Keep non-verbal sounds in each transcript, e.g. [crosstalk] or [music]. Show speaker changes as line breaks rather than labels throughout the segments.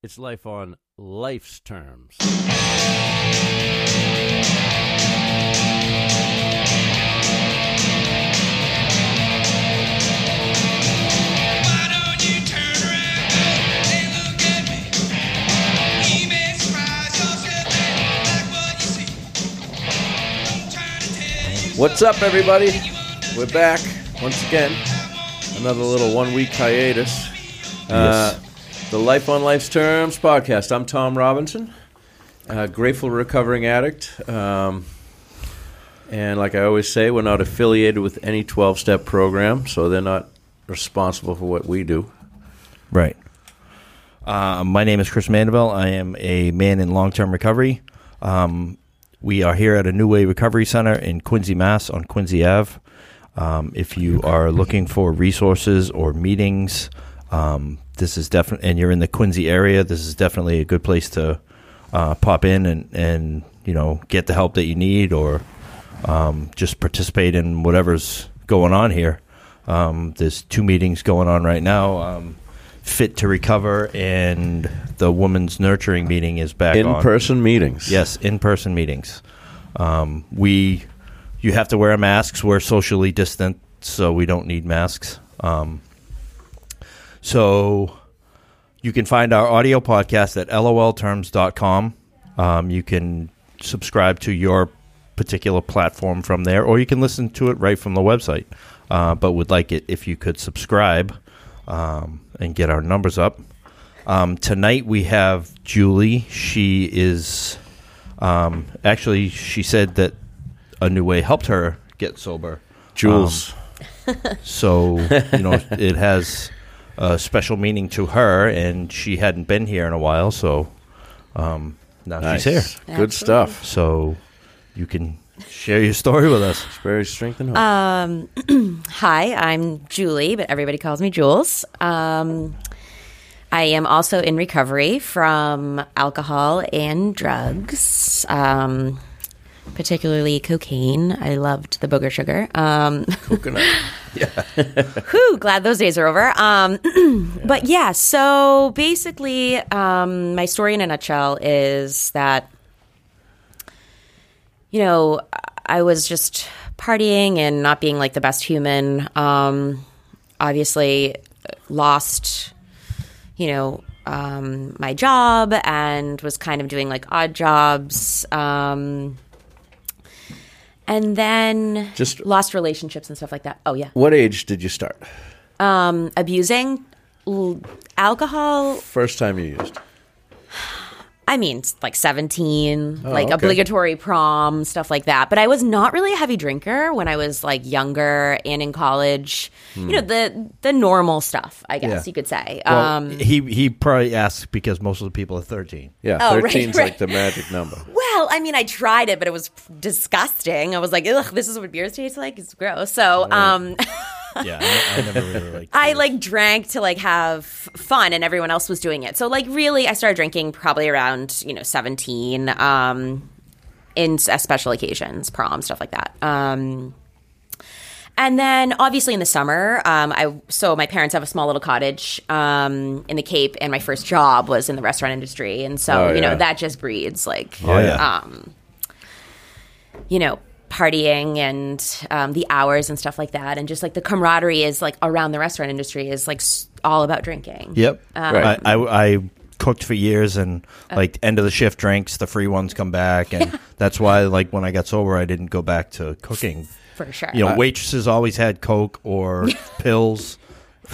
It's life on life's terms.
Why don't you turn around and look at me? You may surprise yourself and like what you see. I'm trying to tell you
What's up, everybody? We're back once again. Another little one week hiatus. Uh, the Life on Life's Terms podcast. I'm Tom Robinson, grateful recovering addict. Um, and like I always say, we're not affiliated with any 12 step program, so they're not responsible for what we do.
Right. Uh, my name is Chris Mandeville. I am a man in long term recovery. Um, we are here at a New Way Recovery Center in Quincy, Mass, on Quincy Ave. Um, if you are looking for resources or meetings, um, this is definitely, and you're in the Quincy area, this is definitely a good place to uh, pop in and, and you know get the help that you need, or um, just participate in whatever's going on here. Um, there's two meetings going on right now. Um, Fit to Recover and the Women's Nurturing meeting is back
In
on.
person meetings.
Yes, in person meetings. Um, we, you have to wear masks. We're socially distant, so we don't need masks. Um, so you can find our audio podcast at lolterms.com. Um, you can subscribe to your particular platform from there, or you can listen to it right from the website. Uh, but would like it if you could subscribe um, and get our numbers up. Um, tonight we have Julie. She is um, actually she said that a new way helped her get sober.
Jules.
So you know it has a special meaning to her, and she hadn't been here in a while. So um, now
nice.
she's here.
Good stuff.
So you can share your story with us.
Very strength and hope.
Um, [clears throat] hi, I'm Julie, but everybody calls me Jules. Um, I am also in recovery from alcohol and drugs, um, particularly cocaine. I loved the booger sugar. Um,
Coconut. [laughs]
whew, glad those days are over. Um, [clears throat] But yeah, so basically, um, my story in a nutshell is that, you know, I was just partying and not being like the best human. Um, obviously, lost, you know, um, my job and was kind of doing like odd jobs. Um, and then
Just-
lost relationships and stuff like that. Oh, yeah
what age did you start?
um, abusing l- alcohol.
First time you used.
I mean, like 17, like
okay.
obligatory prom, stuff like that. But I was not really a heavy drinker when I was like younger and in college. You know, the the normal stuff, I guess
Yeah.
you could say.
Well,
um,
he he probably asks because most of the people are thirteen.
Yeah,
Oh, right,
13's
right.
like the magic number.
well, I mean, I tried it, but it was disgusting. I was like, ugh, this is what beers taste like. It's gross. So, um, [laughs] [laughs]
Yeah, I, I never really like.
I like drank to like have fun and everyone else was doing it. So like really I started drinking probably around, you know, 17 um in special occasions, prom stuff like that. Um and then obviously in the summer, um I so my parents have a small little cottage um in the Cape and my first job was in the restaurant industry and so,
Oh,
you know, that just breeds like
Oh, yeah.
um you know partying and um, the hours and stuff like that and just like the camaraderie is like around the restaurant industry is like all about drinking
Yep.
Right.
I, I I cooked for years and like end of the shift drinks, the free ones come back, and [laughs] that's why like when I got sober, I didn't go back to cooking.
for sure
You know, waitresses always had Coke or [laughs] pills.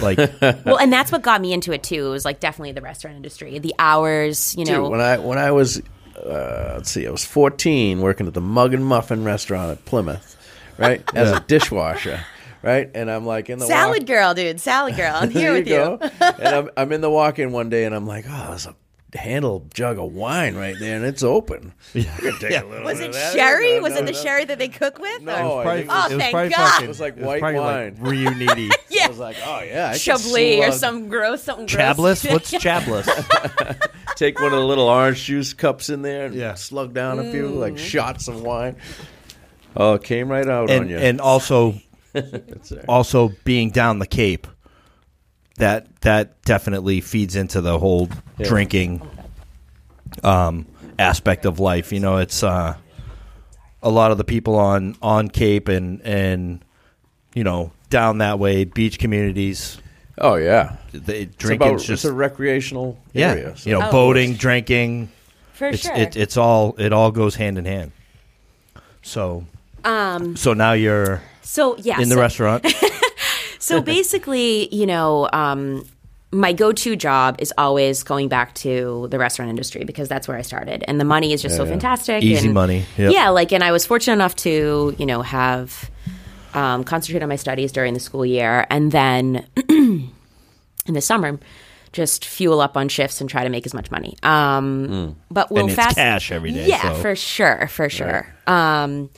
Like, [laughs]
well and that's what got me into it too it was like definitely the restaurant industry the hours you know
Dude, when I when I was uh, let's see, I was 14 working at the Mug and Muffin restaurant at Plymouth, right? [laughs] As a dishwasher, right? And I'm like in the
salad
walk-
girl dude salad girl i'm [laughs] here
There
with you,
and I'm I'm in the walk-in one day, and I'm like, oh, there's a handle jug of wine right there, and it's open. [laughs] I could take a little
was it
that.
sherry
No,
was
no,
it the
no.
sherry that they cook with
No,
or-
I
probably,
think
Oh,
it was
thank God.
fucking.
It was like
it
white
probably
wine.
Like [laughs] Riunite.
I was like, oh yeah, I
Chablis or some gross something
Chablis?
gross.
What's [laughs] Chablis?
Take one of the little orange juice cups in there and
Yeah.
slug down a few,
Mm.
like shots of wine. Oh, it came right out on you.
and also also being down the Cape. That that definitely feeds into the whole drinking um, aspect of life. You know, it's uh, a lot of the people on on Cape and and you know down that way, beach communities.
Oh yeah,
They,
it's,
drinking
about,
just
it's a recreational
yeah,
area. so-
you know,
Oh.
boating, drinking.
For
it's
sure.
it, it's all it all goes hand in hand. So
um,
so now you're
so yeah.
in the
so,
restaurant. [laughs]
So [laughs] basically, you know, um, my go-to job is always going back to the restaurant industry because that's where I started, and the money is just so
yeah.
fantastic.
Easy
and-
money, yep.
Yeah, like, and I was fortunate enough to, you know, have um, concentrate on my studies during the school year, and then [clears throat] in the summer. Just fuel up on shifts and try to make as much money. Um, But we'll
And it's
fast
cash every day,
Yeah,
so-
for sure, for sure. Um,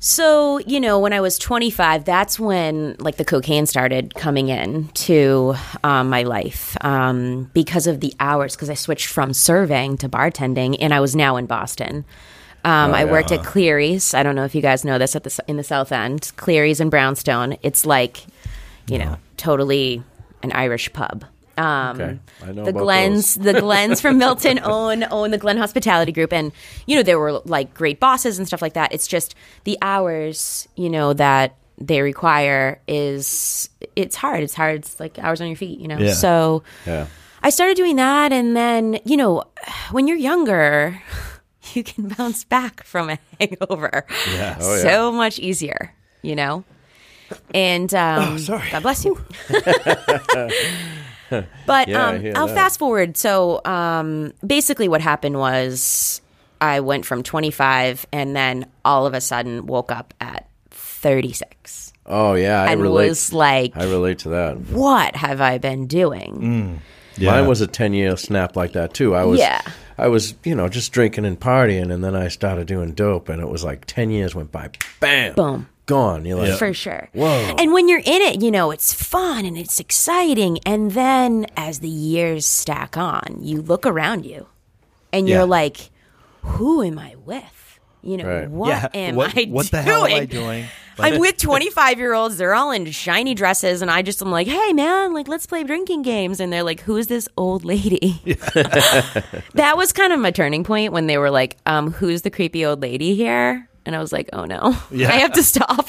so, you know, when I was 25, that's when like the cocaine started coming in to um, my life um, because of the hours, because I switched from serving to bartending and I was now in Boston. Um, I worked at Clery's. I don't know if you guys know this at the in the South End. Clery's in Brownstone. It's like, you know, totally an Irish pub. Um,
Okay. I know
the Glynns, the Glynns from [laughs] Milton own own the Glynn Hospitality Group, and you know there were like great bosses and stuff like that. It's just the hours, you know, that they require is it's hard. It's hard. It's like hours on your feet, you know.
Yeah.
So
yeah.
I started doing that, and then you know, when you're younger, [laughs] you can bounce back from a [laughs] hangover
Yeah.
Oh, yeah.
so much easier, you know. And um,
Oh, sorry.
God bless you. [laughs] but
Yeah, I
um,
hear
I'll
that.
fast forward. So um, basically, what happened was I went from 25, and then all of a sudden woke up at 36,
Oh yeah, I
and
relate.
was like,
I relate to that.
"What have I been doing?"
Yeah.
Mine was a ten year snap like that too. I was
Yeah.
I was, you know, just drinking and partying and then I started doing dope and it was like ten years went by. Bam.
Boom.
Gone. You're like
for sure.
Whoa.
And when you're in it, you know, it's fun and it's exciting. And then as the years stack on, you look around you and you're like, who am I with? You know,
Right.
what
yeah.
am
what,
I
what the
doing?
hell am I doing? [laughs]
I'm with 25 year olds. They're all in shiny dresses. And I just am like, hey, man, like, let's play drinking games. And they're like, who is this old lady? [laughs] that was kind of my turning point when they were like, um, who's the creepy old lady here? And I was like, oh no, [laughs]
Yeah.
I have to stop.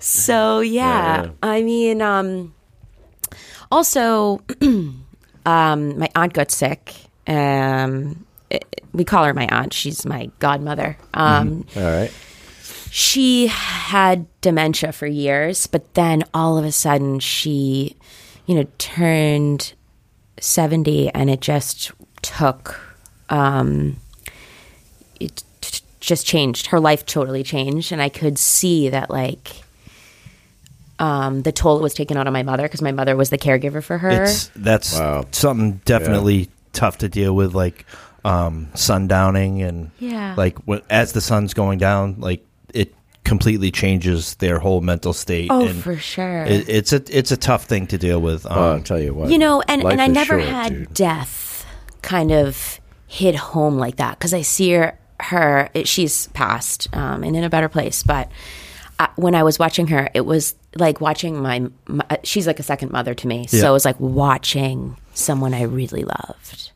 so, [laughs] yeah,
Yeah.
I mean, um, also, [clears throat] um, my aunt got sick. Um, it- we call her my aunt. She's my godmother. Um,
All right.
she had dementia for years, but then all of a sudden she, you know, turned 70 and it just took, um, it just changed. Her life totally changed. And I could see that, like, um, the toll it was taken out on my mother because my mother was the caregiver for her.
It's that's
Wow.
something definitely tough to deal with, like um, sundowning and
Yeah.
like when, as the sun's going down, like it completely changes their whole mental state.
oh,
and
for sure.
it, it's a it's a tough thing to deal with. Um,
Oh, I'll tell you what.
you know and,
life
and i
is
never
short,
had
dude.
death kind of hit home like that because i see her, her it, she's passed um, and in a better place but uh, when i was watching her it was like watching my, my she's like a second mother to me
Yeah.
so it was like watching someone i really loved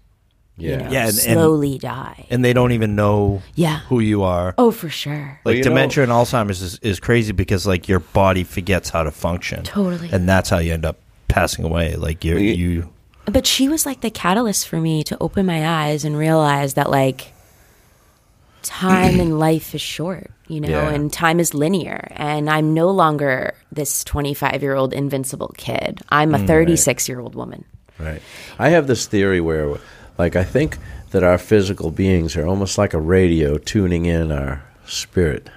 Yeah.
you know,
Yeah, and- and-
slowly die
and they don't even know
Yeah.
who you are.
oh for sure
Well,
like
you know-
dementia and Alzheimer's is, is crazy because like your body forgets how to function.
Totally.
And that's how you end up passing away. Like you're,
you-
you
But she was like the catalyst for me to open my eyes and realize that like time in [clears throat] life is short, you know,
Yeah.
and time is linear. And I'm no longer this 25 year old invincible kid. I'm a mm, 36 year old woman.
Right. I have this theory where, like, I think that our physical beings are almost like a radio tuning in our spirit.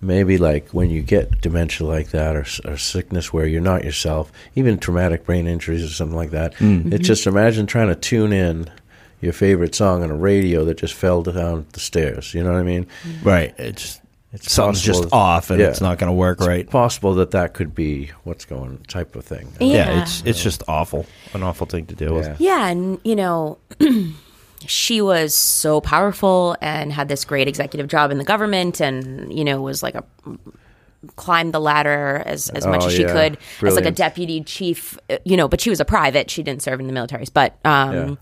Maybe like when you get dementia like that or, or sickness where you're not yourself, even traumatic brain injuries or something like that. Mm. It's mm-hmm. just imagine trying to tune in your favorite song on a radio that just fell down the stairs. You know what I mean?
right. It's
It's
something's just
possible-
off and
Yeah.
it's not going to work right.
Possible that that could be what's going type of thing.
Yeah.
Yeah.
it's it's just awful, an awful thing to deal
Yeah.
with.
Yeah. And, you know, [clears throat] she was so powerful and had this great executive job in the government and, you know, was like a climbed the ladder as as much
Oh,
as she
yeah.
could as like a deputy chief. uh, You know, but she was a private. She didn't serve in the militaries. But um,
Yeah.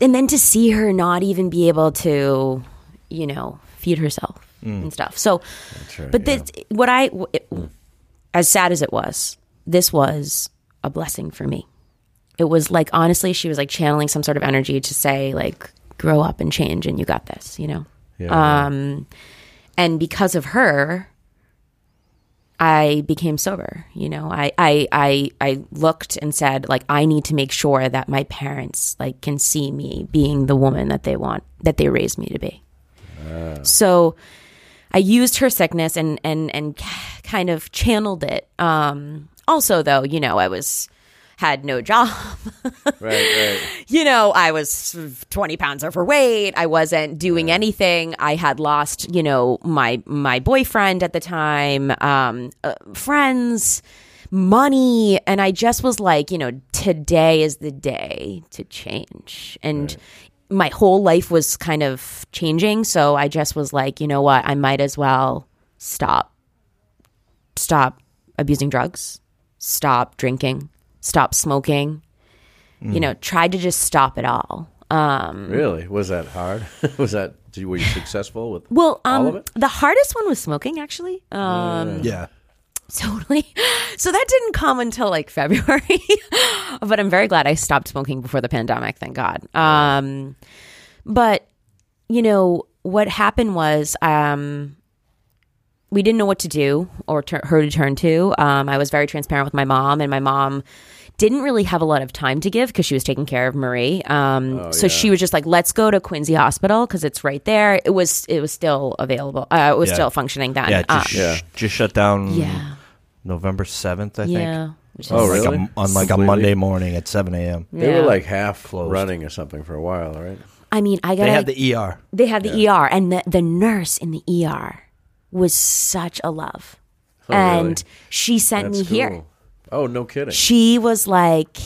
And then to see her not even be able to, you know, feed herself and stuff. So,
right,
but this, what I, it, as sad as it was, this was a blessing for me. It was like honestly, she was like channeling some sort of energy to say like, grow up and change, and you got this, you know.
Yeah.
Um, and because of her, I became sober. You know, I, I, I, I looked and said, like, I need to make sure that my parents like can see me being the woman that they want, that they raised me to be. So I used her sickness and, and, and kind of channeled it. Um, also though, you know, I was, had no job. [laughs]
right, right.
you know, I was 20 pounds overweight. I wasn't doing anything. I had lost, you know, my my boyfriend at the time, um, uh, friends, money, and I just was like, you know, today is the day to change. And my whole life was kind of changing, so I just was like, you know what, I might as well stop stop abusing drugs, stop drinking, stop smoking you know, tried to just stop it all. Um,
Really? Was that hard? [laughs] was that? Were you successful with
well,
all
um,
of it?
the hardest one was smoking, actually. Um,
Yeah.
totally. [laughs] So that didn't come until like [laughs] February, but I'm very glad I stopped smoking before the pandemic. Thank God. Um, but you know what happened was, um, we didn't know what to do or tur her to turn to. Um, I was very transparent with my mom, and my mom didn't really have a lot of time to give because she was taking care of Marie. Um, so she was just like, "Let's go to Quincy Hospital because it's right there." It was it was still available. Uh, it was
Yeah.
still functioning then.
Yeah. Just,
Um,
Yeah.
just shut down
yeah,
November 7th, I think.
yeah. Which
Oh,
is-
Like a-
really?
on like a Monday morning at 7 a.m.
They
Yeah.
were like half
Closed.
running or something for a while, right?
I mean, I got
They had the ER.
they had the ER, and the the nurse in the ER was such a love,
Oh, really?
and she sent
That's
me here.
Oh, no kidding.
She was like,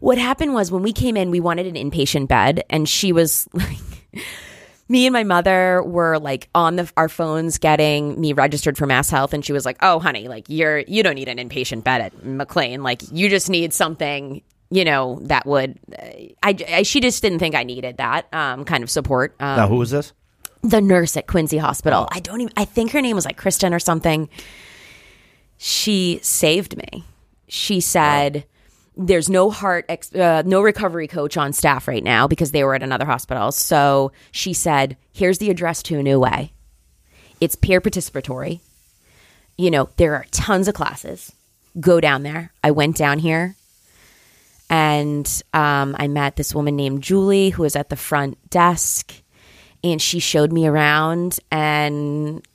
what happened was when we came in, we wanted an inpatient bed, and she was [laughs] like, me and my mother were like on the, our phones getting me registered for Mass Health, and she was like, "Oh, honey, like you're you don't need an inpatient bed at McLean. Like you just need something." You know that would, I, I she just didn't think I needed that kind of support.
Now, who was this?
the nurse at Quincy Hospital. I don't even, I think her name was like Kristen or something. She saved me. She said, there's no heart, ex- uh, no recovery coach on staff right now because they were at another hospital. So she said, here's the address to a new way. It's peer participatory. You know, there are tons of classes. Go down there. I went down here and um, I met this woman named Julie who was at the front desk and she showed me around and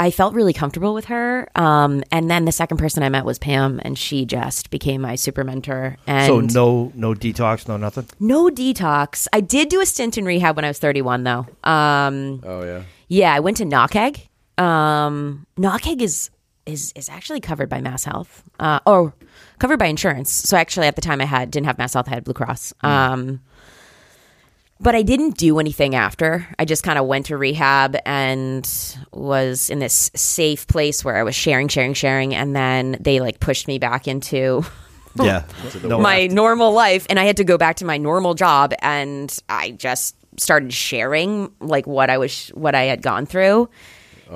I felt really comfortable with her. Um, and then the second person I met was Pam, and she just became my super mentor. And
So no no detox, no nothing?
no detox. I did do a stint in rehab when I was 31, though. Um,
oh, yeah.
yeah, I went to Knockegg. Um, Knockegg is is is actually covered by Mass Health, uh, or covered by insurance. So actually, at the time, I had didn't have Mass Health. I had Blue Cross. Um, but I didn't do anything after. I just kind of went to rehab and was in this safe place where I was sharing, sharing, sharing, and then they like pushed me back into [laughs]
Yeah. no,
my normal life and I had to go back to my normal job and I just started sharing like what I was what I had gone through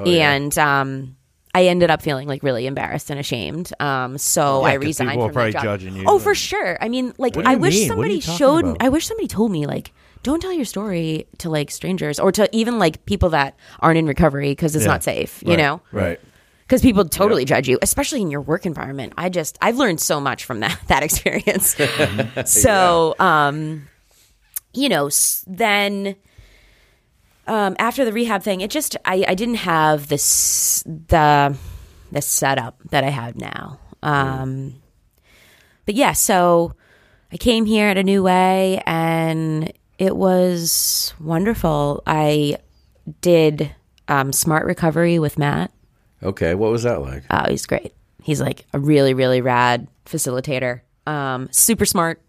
yeah.
and um I ended up feeling like really embarrassed and ashamed. Um, so
Yeah,
I
'cause
resigned
people
from that
probably
job.
judging you
Oh,
and-
for sure. I mean, like
What do
I wish
mean? What are
somebody
you
showed.
about?
I wish somebody told me like, don't tell your story to like strangers or to even like people that aren't in recovery because it's
Yeah.
not safe. You
Right.
know,
Right.
because people totally judge you, especially in your work environment. I just I've learned so much from that [laughs] that experience. [laughs] so, um, you know, s- then um, after the rehab thing, it just I, I didn't have this the the setup that I have now. Um, but yeah, so I came here at a new way, and it was wonderful. I did um, smart recovery with Matt.
Okay. What was that like?
Oh, he's great. He's like a really, really rad facilitator. Um, super smart.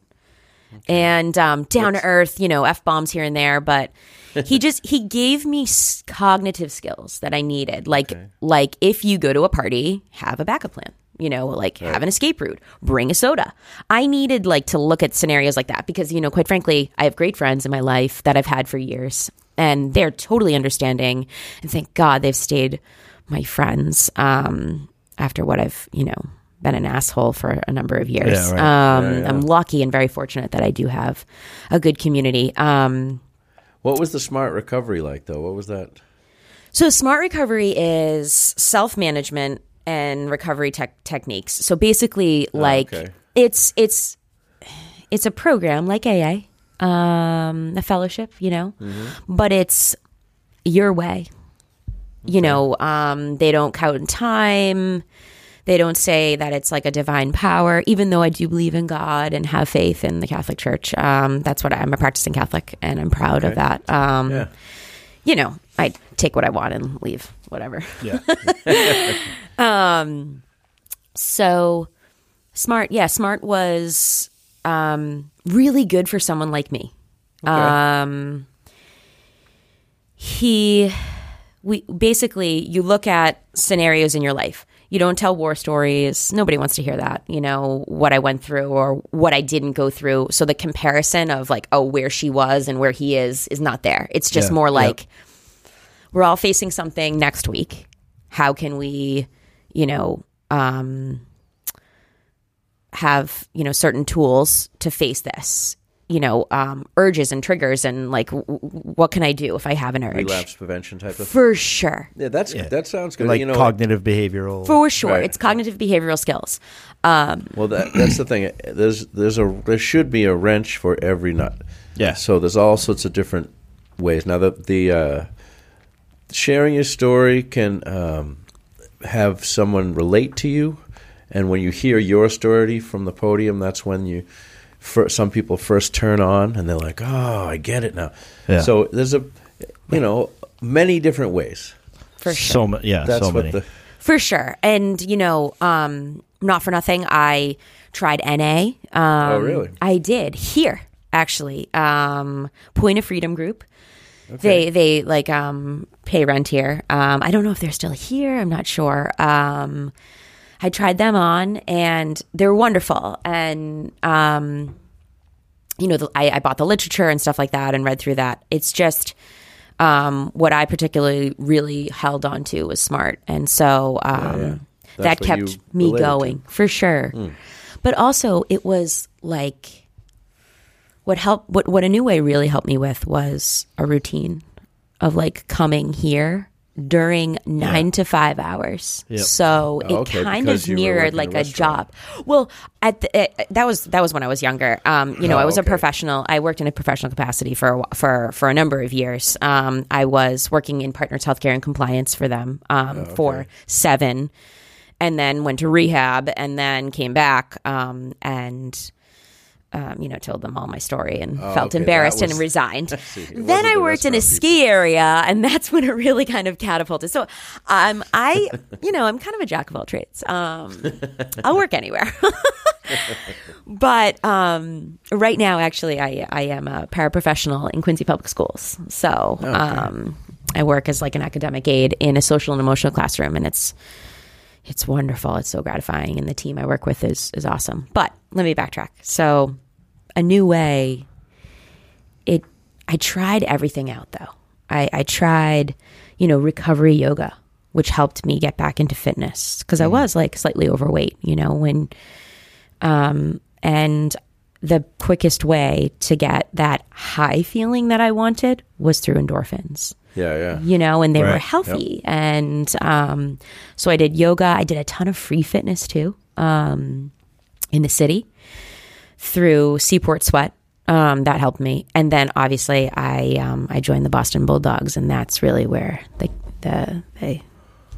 and um, down to earth, you know, f bombs here and there, but. [laughs] he just he gave me s- cognitive skills that I needed, like like if you go to a party, have a backup plan. You know, like have an escape route, bring a soda. I needed like to look at scenarios like that because you know, quite frankly, I have great friends in my life that I've had for years, and they're totally understanding. And thank God they've stayed my friends um, after what I've you know been an asshole for a number of years.
Yeah, right.
um,
Yeah, yeah.
I'm lucky and very fortunate that I do have a good community. Um,
What was the smart recovery like, though? What was that?
So, smart recovery is self management and recovery tech techniques. So basically, like
okay.
it's it's it's a program like AA, um, a fellowship, you know, but it's your way. You know, um, they don't count time. They don't say that it's like a divine power, even though I do believe in God and have faith in the Catholic Church. Um, that's what I, I'm a practicing Catholic, and I'm proud of that. Um,
Yeah.
you know, I take what I want and leave whatever.
Yeah. [laughs]
um, So smart, yeah, smart was um, really good for someone like me. Um, he, we basically, you look at scenarios in your life. You don't tell war stories. Nobody wants to hear that. You know what I went through or what I didn't go through. So the comparison of like, oh, where she was and where he is is not there. It's just
Yeah,
more like we're all facing something next week. How can we, you know, um, have you know certain tools to face this? You know, um, urges and triggers, and like, w- w- what can I do if I have an urge?
Relapse prevention type of.
For sure,
Yeah, that's that sounds good.
like
you know,
cognitive behavioral.
for sure,
Right.
it's cognitive behavioral skills. Um,
Well, that, that's the thing. There's there's a there should be a wrench for every nut.
Yeah.
So there's all sorts of different ways. Now the the uh, sharing your story can um, have someone relate to you, and when you hear your story from the podium, that's when you. For some people first turn on and they're like, "Oh, I get it now."
Yeah.
So there's a, you know, many different ways.
for sure.
so ma- yeah,
That's
so
what
many.
the
For sure. And, you know, um, not for nothing, I tried NA. Um,
Oh, really?
I did here, actually. Um, Point of Freedom Group. They they like um, pay rent here. Um, I don't know if they're still here. I'm not sure. Um, I tried them on, and they're wonderful. And um, you know, the, I, I bought the literature and stuff like that, and read through that. It's just um, what I particularly really held on to was smart, and so um,
yeah.
that kept me
related to.
going for sure. But also, it was like what helped. What what a new way really helped me with was a routine of like coming here during nine to five hours.
Yep.
So it
Oh, okay,
kind of mirrored
working a
like a job. Well, at the, uh, that was that was when I was younger. Um, you know,
Oh,
I was
okay.
a professional. I worked in a professional capacity for a, for for a number of years. Um, I was working in Partners Healthcare and compliance for them um,
Oh,
for seven, and then went to rehab, and then came back um, and. Um, you know, told them all my story and felt
Oh, okay,
embarrassed
that
and resigned. [laughs]
See,
then I
the
worked in a
restaurant
ski area, and [laughs] that's when it really kind of catapulted. So, um, I, you know, I'm kind of a jack of all trades. Um, [laughs] I'll work anywhere. but um, right now, actually, I I am a paraprofessional in Quincy Public Schools. So um, I work as like an academic aide in a social and emotional classroom, and it's it's wonderful. It's so gratifying, and the team I work with is is awesome. But let me backtrack. So, a new way. It. I tried everything out though. I, I tried, you know, recovery yoga, which helped me get back into fitness because I was like slightly overweight. You know, when um, and the quickest way to get that high feeling that I wanted was through endorphins
yeah yeah.
you know, and they were
Right.
healthy. And um, so I did yoga. I did a ton of free fitness too um, in the city through Seaport Sweat. Um, that helped me. And then obviously I um, I joined the Boston Bulldogs, and that's really where they the they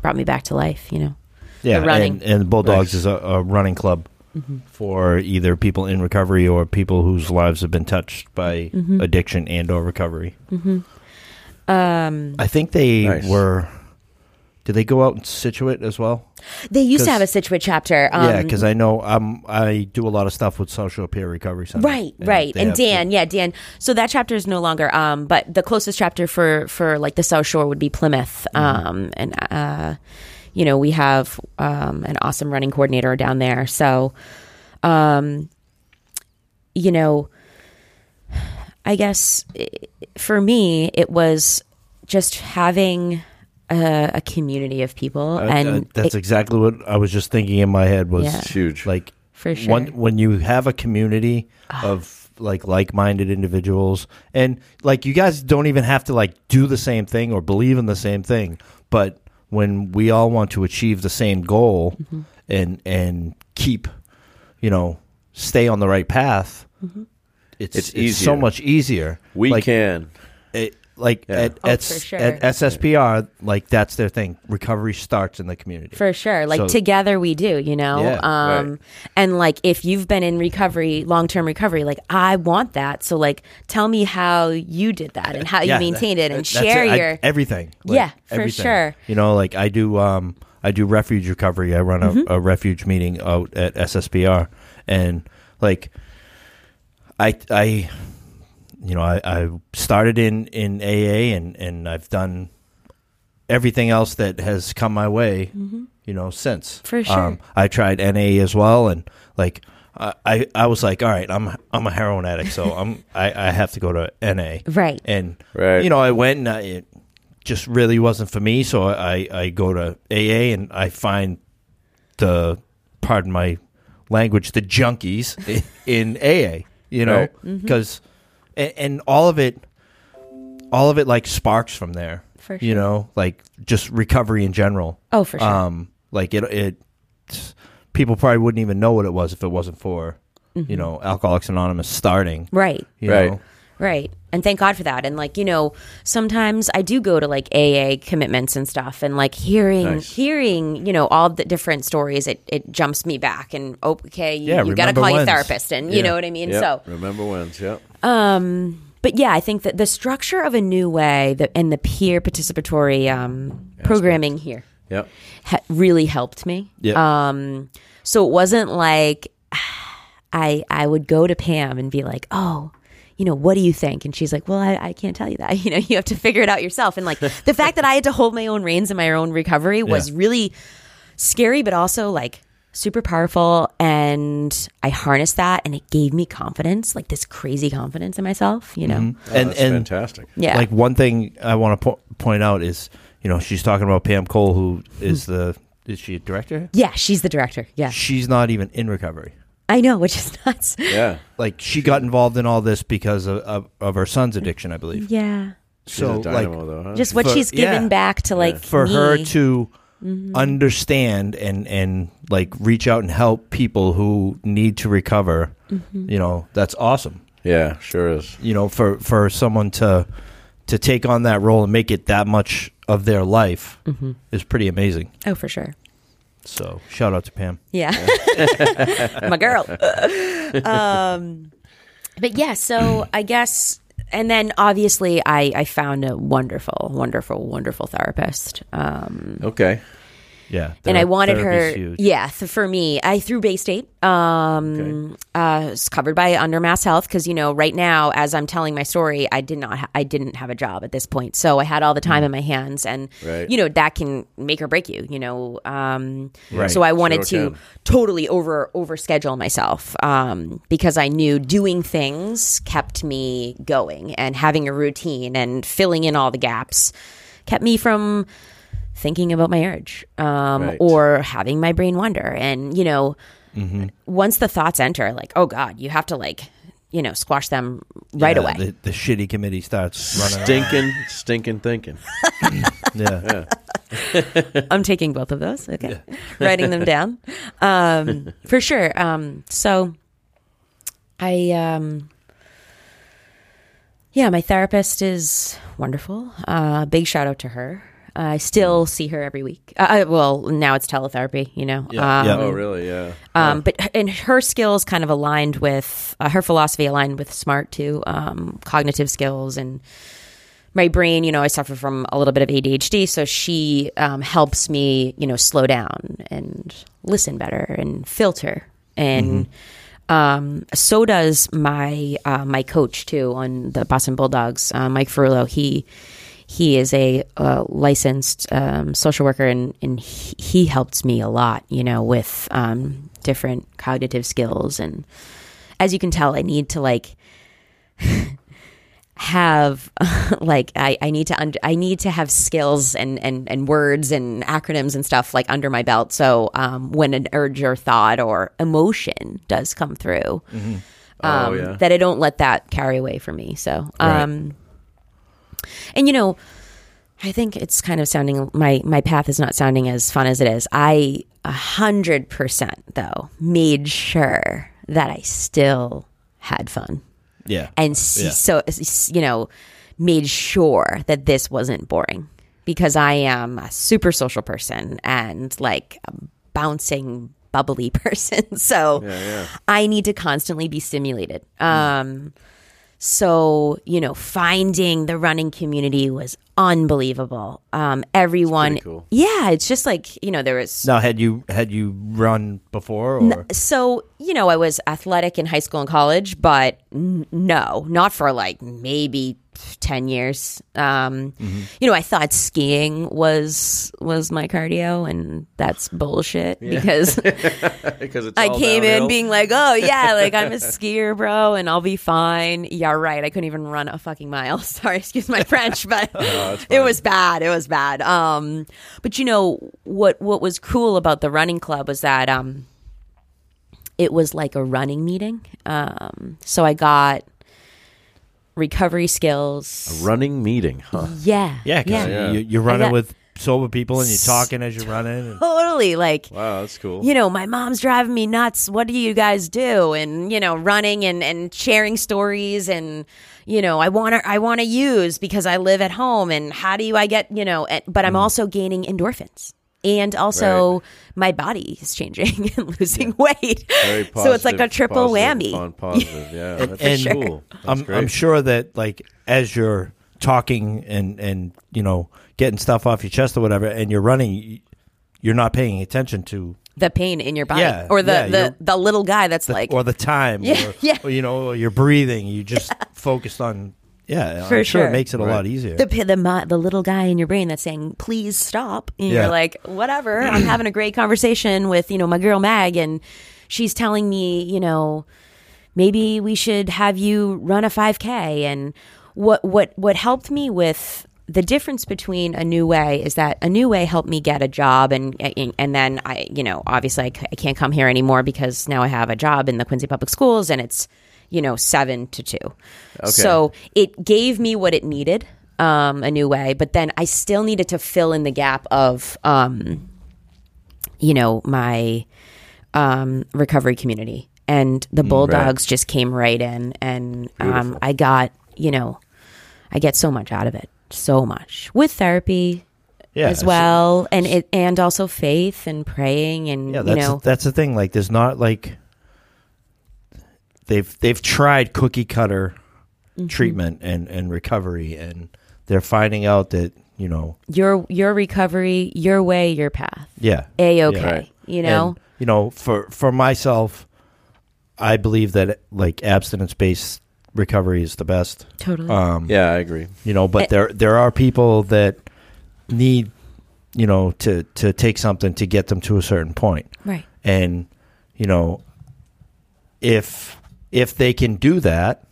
brought me back to life. You know,
yeah,
the running.
and, and Bulldogs
Nice.
is a, a running club
Mm-hmm.
for either people in recovery or people whose lives have been touched by
Mm-hmm.
addiction and or recovery.
um,
I think they
Nice.
were do they go out in Scituate as well?
They used to have a Scituate chapter. Um,
yeah, because I know um, I do a lot of stuff with South Shore Peer Recovery Center.
Right, right. And Dan, yeah, Dan. So that chapter is no longer. Um, but the closest chapter for for like the South Shore would be Plymouth.
Mm-hmm.
Um, and uh, you know we have um an awesome running coordinator down there. So, um, you know, I guess for me it was just having a, a community of people,
Uh,
and
uh, that's
it-
exactly what I was just thinking in my head was
Yeah.
It's huge.
like
For sure. Ah.
When, when you have a community of like like-minded individuals, and like you guys don't even have to like do the same thing or believe in the same thing, but when we all want to achieve the same goal
Mm-hmm.
and and keep, you know, stay on the right path,
Mm-hmm.
it's
It's
it's, so
easier.
much easier.
we
like,
can.
it, like
Yeah.
at
Oh,
at,
for sure.
at SSPR, like that's their thing. Recovery starts in the community.
For sure. Like
So-
together we do, you know?
Yeah,
um
right.
and like if you've been in recovery, long term recovery, like I want that. So like tell me how you did that and how you
Yeah,
maintained it and
that's
share
it. I-
your
everything.
Yeah, for sure.
You know, like I do. Um, I do refuge recovery. I run a,
Mm-hmm.
a refuge meeting out at SSPR, and like, I I, you know, I, I started in in AA, and and I've done everything else that has come my way. You know, since
Mm-hmm. For sure.
um, I tried NA as well, and like. I, I I was like, all right, I'm I'm a heroin addict, so I'm [laughs] I, I have to go to NA,
Right.
and
Right.
you know, I went and I, it just really wasn't for me. So I, I go to AA and I find the, pardon my language, the junkies i- [laughs] in AA, you know,
Right.
Mm-hmm.
Because, and, and all of it, all of it like sparks from there,
For
you know, like just recovery in general.
Oh, for sure.
Um, like it, it, people probably wouldn't even know what it was if it wasn't for,
Mm-hmm.
you know, Alcoholics Anonymous starting,
right.
you
Right.
know.
Right. And thank God for that. And like, you know, sometimes I do go to like AA commitments and stuff and like hearing
Nice.
hearing, you know, all the different stories, it, it jumps me back and oh, okay, you,
Yeah,
you gotta
remember
call your therapist and you know what I mean?
Yep.
So
remember wins. Yep.
Um, but yeah, I think that the structure of a new way the, and the peer participatory um, programming here
Yep.
ha- really helped me.
Yeah.
Um, so it wasn't like [sighs] I I would go to Pam and be like, oh. You know, what do you think? And she's like, Well, I, I can't tell you that. [laughs] You know, you have to figure it out yourself. And like [laughs] the fact that I had to hold my own reins in my own recovery was
Yeah.
really scary, but also like super powerful. And I harnessed that and it gave me confidence, like this crazy confidence in myself, you know? Mm-hmm.
Oh,
and
that's
and
fantastic.
Yeah.
Like one thing I want to po- point out is, you know, she's talking about Pam Cole, who mm-hmm. is the is she a director?
yeah, she's the director. Yeah.
She's not even in recovery.
I know, which is nuts.
Yeah.
Like she got involved in all this because of of, of her son's addiction, I believe.
Yeah.
She's
So
a
like
though, huh?
Just what
For-
she's given
yeah.
back to like
for
me.
her to
Mm-hmm.
understand and and like reach out and help people who need to recover,
Mm-hmm.
you know, that's awesome.
yeah, sure is.
you know for for someone to to take on that role and make it that much of their life
Mm-hmm.
is pretty amazing
Oh, for sure.
so shout out to pam
Yeah. [laughs] My girl. [laughs] um, but yeah, so I guess, and then obviously I, I found a wonderful, wonderful, wonderful therapist. Um,
Okay.
Yeah
and I wanted her, yeah, th- for me, I through Bay State, um, uh, it's covered by under Mass Health because you know right now, as I'm telling my story, I did not, ha- I didn't have a job at this point, so I had all the time in my hands, and
Right.
you know that can make or break you, you know. Um,
Right.
So I wanted
Sure
to
can.
totally over over schedule myself um, because I knew doing things kept me going and having a routine and filling in all the gaps kept me from thinking about my urge um,
Right.
or having my brain wander. And, you know,
Mm-hmm.
once the thoughts enter, like, oh God, you have to like, you know, squash them right
Yeah,
away.
the, the shitty committee starts running around.
Stinking, stinking thinking. [laughs]
yeah yeah. [laughs]
I'm taking both of those. Okay. [laughs] Writing them down. Um, for sure. Um, so I, um, yeah, my therapist is wonderful. Uh, big shout out to her. I still see her every week. Uh, well, now it's teletherapy, you know.
Yeah,
um,
yeah.
Oh, really? Yeah.
Um, but and her skills kind of aligned with uh, her philosophy aligned with smart too, um, cognitive skills and my brain, you know, I suffer from a little bit of ADHD, so she um, helps me, you know, slow down and listen better and filter. And um, so does my uh, my coach too on the Boston Bulldogs, uh, Mike Ferrullo. He he is a uh, licensed um, social worker, and and he, he helped me a lot, you know, with um, different cognitive skills. And as you can tell, I need to like [laughs] have [laughs] like I, I need to under, I need to have skills and, and and words and acronyms and stuff like under my belt. So um, when an urge or thought or emotion does come through, um,
Oh, yeah.
that I don't let that carry away from me. So um, and you know, I think it's kind of sounding my my path is not sounding as fun as it is. I a hundred percent though made sure that I still had fun
Yeah.
and
Yeah.
so you know made sure that this wasn't boring because I am a super social person and like a bouncing bubbly [laughs] person so I need to constantly be stimulated um so you know finding the running community was unbelievable um everyone
pretty cool.
yeah it's just like you know there was
now, had you had you run before or
so you know i was athletic in high school and college but n- no not for like maybe 10 years. Um you know i thought skiing was was my cardio and that's bullshit because [laughs]
because it's
i came
downhill.
in being like oh yeah like i'm a [laughs] skier bro and i'll be fine. Yeah right. I couldn't even run a fucking mile. [laughs] Sorry excuse my french but it was bad. It was bad. Um but you know what what was cool about the running club was that um it was like a running meeting. Um, so I got recovery skills.
running meeting, huh?
Yeah.
yeah, 'cause
Yeah.
You, you're running
got-
with sober people and you're talking as you're running. And,
Totally. Like,
Wow, that's cool.
you know, my mom's driving me nuts. What do you guys do? And, you know, running and, and sharing stories and, you know, I want to, I want to use because I live at home and how do you, I get, you know, and, but
Mm.
I'm also gaining endorphins. And also, my body is changing [laughs] and losing weight.
Very [laughs]
so it's like a
positive-
triple
positive
whammy.
On positive, yeah, [laughs] that's
and-
cool. That's
I'm,
great.
I'm sure that like as you're talking and and you know getting stuff off your chest or whatever, and you're running, you're not paying attention to
the pain in your body
Yeah,
or the
yeah,
the, the little guy that's
the,
like
or the time,
Yeah,
or,
yeah.
or, you know, or you're breathing. You just focused on yeah.
For
I'm sure,
sure.
it makes it a
Right.
lot easier.
the the the little guy in your brain that's saying please stop and
Yeah.
you're like whatever [clears throat] i'm having a great conversation with you know my girl mag and she's telling me you know maybe we should have you run a 5k and what what what helped me with the difference between a new way is that a new way helped me get a job and and, and then I you know obviously I, c- I can't come here anymore because now I have a job in the Quincy Public Schools and it's you know 7 to 2. So it gave me what it needed um a new way but then I still needed to fill in the gap of um you know my um recovery community. And the bulldogs just came right in and um I got you know I get so much out of it, so much. With therapy
yeah,
as well, and it and also faith and praying and
Yeah,
you know
that's the thing. Like, there's not like they've they've tried cookie cutter
Mm-hmm.
treatment and and recovery, and they're finding out that you know,
your your recovery, your way, your path,
yeah,
a
yeah.
okay, you know.
And, you know, for for myself, I believe that like abstinence based recovery is the best.
Totally.
Um,
yeah, I agree.
you know, but there there are people that need you know to to take something to get them to a certain point.
right.
and you know if if they can do that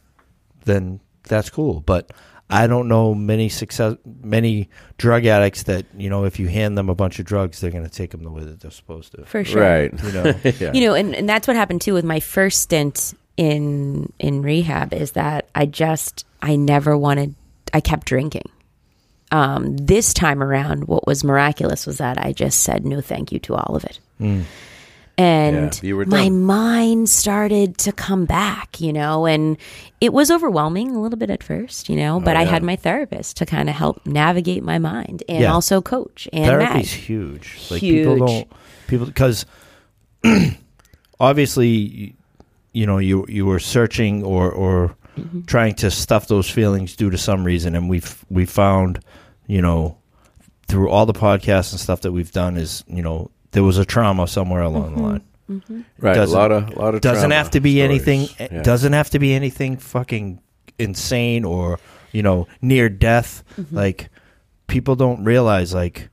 then that's cool but i don't know many success many drug addicts that you know if you hand them a bunch of drugs they're going to take them the way that they're supposed to
For sure.
Right.
you [laughs] know
yeah.
You know, and, and that's what happened too with my first stint in in rehab is that I just I never wanted I kept drinking. Um, this time around, what was miraculous was that I just said no thank you to all of it. And
Yeah,
my mind started to come back, you know, and it was overwhelming a little bit at first, you know, but oh, I
Oh, yeah.
had my therapist to kind of help navigate my mind and
Yeah.
also coach and
therapy's
Mag.
huge like people
Huge.
don't people because [clears throat] obviously you, know you you were searching or or mm-hmm. trying to stuff those feelings due to some reason, and we've we found, you know, through all the podcasts and stuff that we've done is you know there was a trauma somewhere along the mm-hmm. line. Mm-hmm.
Right, a
Doesn't-
lot of a lot of
Doesn't have to be
stories.
anything.
Yeah.
Doesn't have to be anything fucking insane or you know near death. Mm-hmm. Like people don't realize like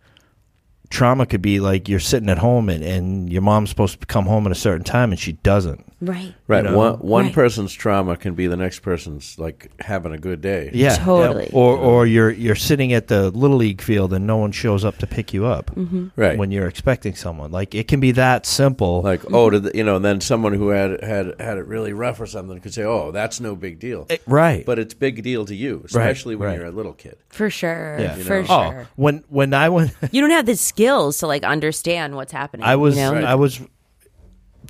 trauma could be like you're sitting at home and, and your mom's supposed to come home at a certain time and she doesn't.
Right.
Right,
you know?
one one
Right.
person's trauma can be the next person's like having a good day.
Yeah,
Totally.
yeah. Or or you're you're sitting at the little league field and no one shows up to pick you up
Right.
when you're expecting someone. Like it can be that simple.
like oh, did the, you know? And then someone who had had had it really rough or something could say, "Oh, that's no big deal,"
Eh, right.
but it's big deal to you, especially when
right.
you're a little kid.
For sure.
yeah.
For
know.
Oh,
sure.
when when I went [laughs]
You don't have the skills to like understand what's happening.
I was
You know?
Right.
I was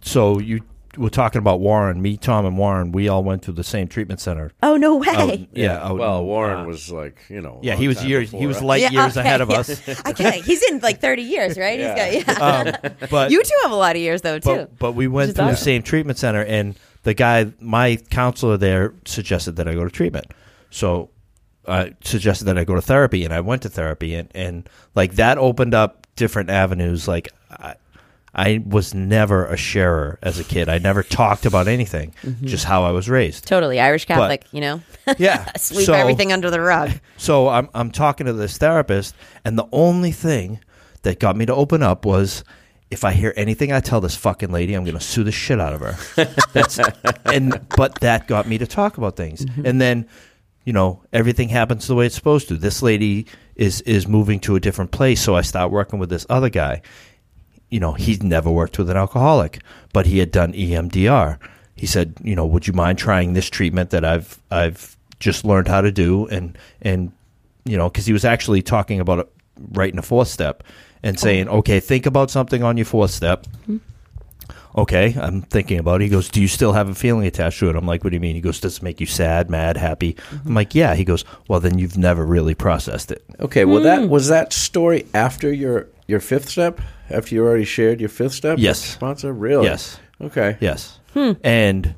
so you were talking about Warren, me, Tom, and Warren. We all went through the same treatment center.
Oh no way.
Out- yeah. out
well, Warren
uh,
was like you know.
Yeah, he was
time
years. He
before
was
us.
light
Yeah,
years
okay,
ahead of
yeah.
us. [laughs]
okay, he's in like 30 years, right?
Yeah.
He's got yeah. [laughs]
Um, but
you two have a lot of years though too.
but, but we went
Which is
through the same treatment center, and the guy, my counselor there, suggested that I go to treatment. So I suggested that I go to therapy, and I went to therapy, and, and like that opened up different avenues. Like I, I was never a sharer as a kid. I never talked about anything,
Mm-hmm.
just how I was raised.
totally Irish Catholic, you know. [laughs]
Yeah,
Sweep
so-
everything under the rug.
So I'm I'm talking to this therapist, and the only thing that got me to open up was if I hear anything I tell this fucking lady, I'm going to sue the shit out of her. [laughs] That's and but that got me to talk about things, and then you know everything happens the way it's supposed to. This lady is is moving to a different place, so I start working with this other guy. You know, he'd never worked with an alcoholic, but he had done EMDR. He said, you know, would you mind trying this treatment that I've I've just learned how to do and and you know, because he was actually talking about it right in the fourth step and saying, okay, think about something on your fourth step. Okay, I'm thinking about it. He goes, Do you still have a feeling attached to it? I'm like, What do you mean? He goes, Does it make you sad, mad, happy? I'm like, Yeah. He goes, Well, then you've never really processed it.
Okay, well
Hmm.
that was that story after your your fifth step. After you already shared your fifth step.
Yes.
Sponsor really.
Yes.
Okay.
Yes. And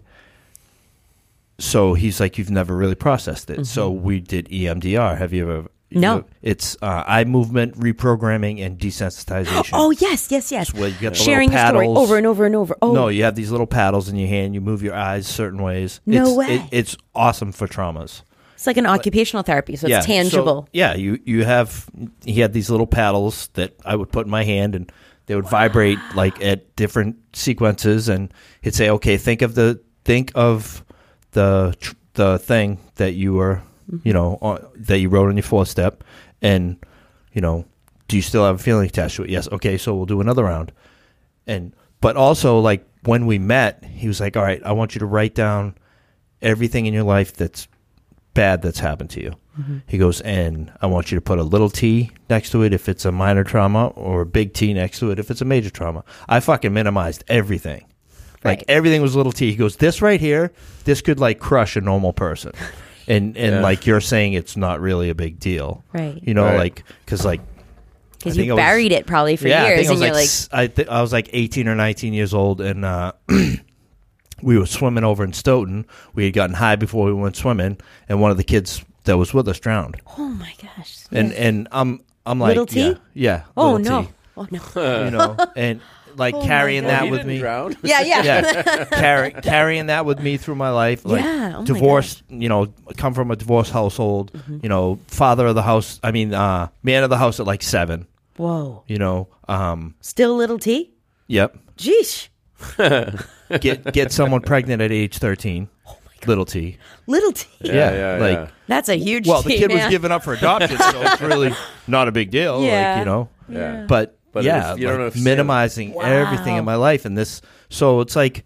so he's like, You've never really processed it. So we did EMDR. Have you ever?
No.
you- it's uh, eye movement reprogramming and desensitization.
Oh yes, yes, yes.
It's where you get the
Sharing
little
the story
paddles.
over and over and over. Oh
No, you have these little paddles in your hand. You move your eyes certain ways.
No
it's,
way.
It, it's awesome for traumas.
It's like an occupational therapy, so it's
so-
tangible.
yeah, you you have he had these little paddles that I would put in my hand and they would vibrate like at different sequences and he'd say, "Okay, think of the think of the the thing that you were,
Mm-hmm.
you know, on, that you wrote on your fourth step and you know, do you still have a feeling attached to it? Yes. Okay, so we'll do another round." And but also like when we met, he was like, "All right, I want you to write down everything in your life that's bad that's happened to you. He goes, and I want you to put a little T next to it if it's a minor trauma, or a big T next to it if it's a major trauma. I fucking minimized everything. Like everything was little T. He goes, this right here, this could like crush a normal person. And and
Yeah.
like you're saying, it's not really a big deal,
Right.
You know,
Right.
like because like
Because you
I was-
buried it probably for
yeah, I
years,
think I
and
was
you're
like,
like,
s- I, th- I was like 18 or 19 years old, and uh, [clears throat] we were swimming over in Stoughton. We had gotten high before we went swimming, and one of the kids that was with us drowned.
oh my gosh.
And and I'm I'm like,
Little T?
yeah, yeah,
oh
little
no,
T,
oh no. [laughs]
you know, [laughs] and like carrying that
he
with me.
drown.
yeah, yeah.
Yeah, [laughs] carry, carrying that with me through my life. Like
Yeah, oh
divorced, you know, come from a divorced household.
Mm-hmm.
You know, father of the house. I mean, uh, man of the house at like seven.
Whoa.
You know, um,
Still little T?
yep.
Jeesh.
Get get someone pregnant at age 13 little t
Little T.
Yeah, yeah,
like
yeah.
That's a huge
well the kid was given up for adoption so it's [laughs] really not a big deal
Yeah.
like you know
Yeah.
but,
But
yeah
if you don't
like
understand-
minimizing everything in my life and this so it's like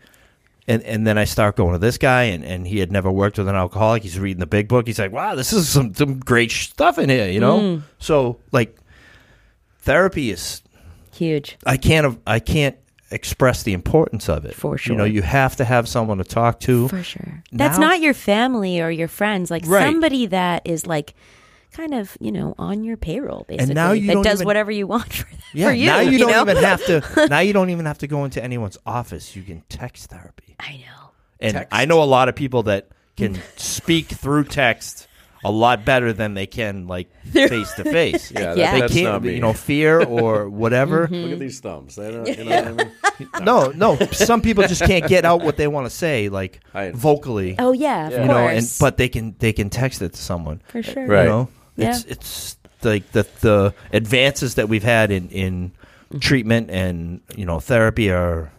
and and then I start going to this guy and, and he had never worked with an alcoholic he's reading the big book he's like wow this is some some great stuff in here you know
Mm.
so like therapy is
Huge.
I can't I can't express the importance of it
For sure.
you know you have to have someone to talk to
For sure. That's not your family or your friends. Like
Right.
somebody that is like kind of, you know, on your payroll basically.
And now you
that
don't
does
even-
whatever you want [laughs] for,
Yeah,
for you.
now you, don't
know?
even have to. [laughs] Now you don't even have to go into anyone's office. You can text therapy,
I know.
and
Text.
I know a lot of people that can [laughs] speak through text a lot better than they can like face to face.
Yeah, that-
They
that's
can't,
not me.
you know, fear or [laughs] whatever. Mm-hmm.
Look at these thumbs. They don't, you know what I mean? [laughs]
No, no. Some people just can't get out what they want to say, like
I-
vocally.
Oh yeah, of
Yeah.
you know, and
course.
but they can they can text it to someone.
for sure.
Right.
You know,
Yeah.
it's it's like the the advances that we've had in in mm-hmm. treatment and you know therapy are,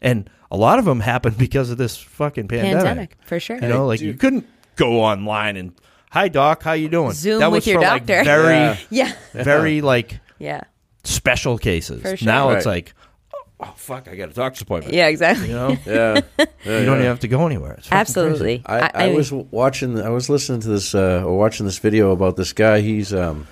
and a lot of them happened because of this fucking pandemic.
Pandemic, for sure.
You know, like
Dude.
you couldn't go online and hi doc, how you doing?
Zoom
that
with
was
your
for, like,
doctor.
very
Yeah.
Yeah,
very like [laughs]
yeah,
special cases.
For sure.
Now it's like, oh fuck, I got a doctor's appointment.
yeah, exactly.
You know, [laughs]
Yeah. Yeah, [laughs]
you don't
yeah.
even have to go anywhere. It's fucking
Absolutely.
I, I, was watching. I was listening to this uh, or watching this video about this guy. He's um,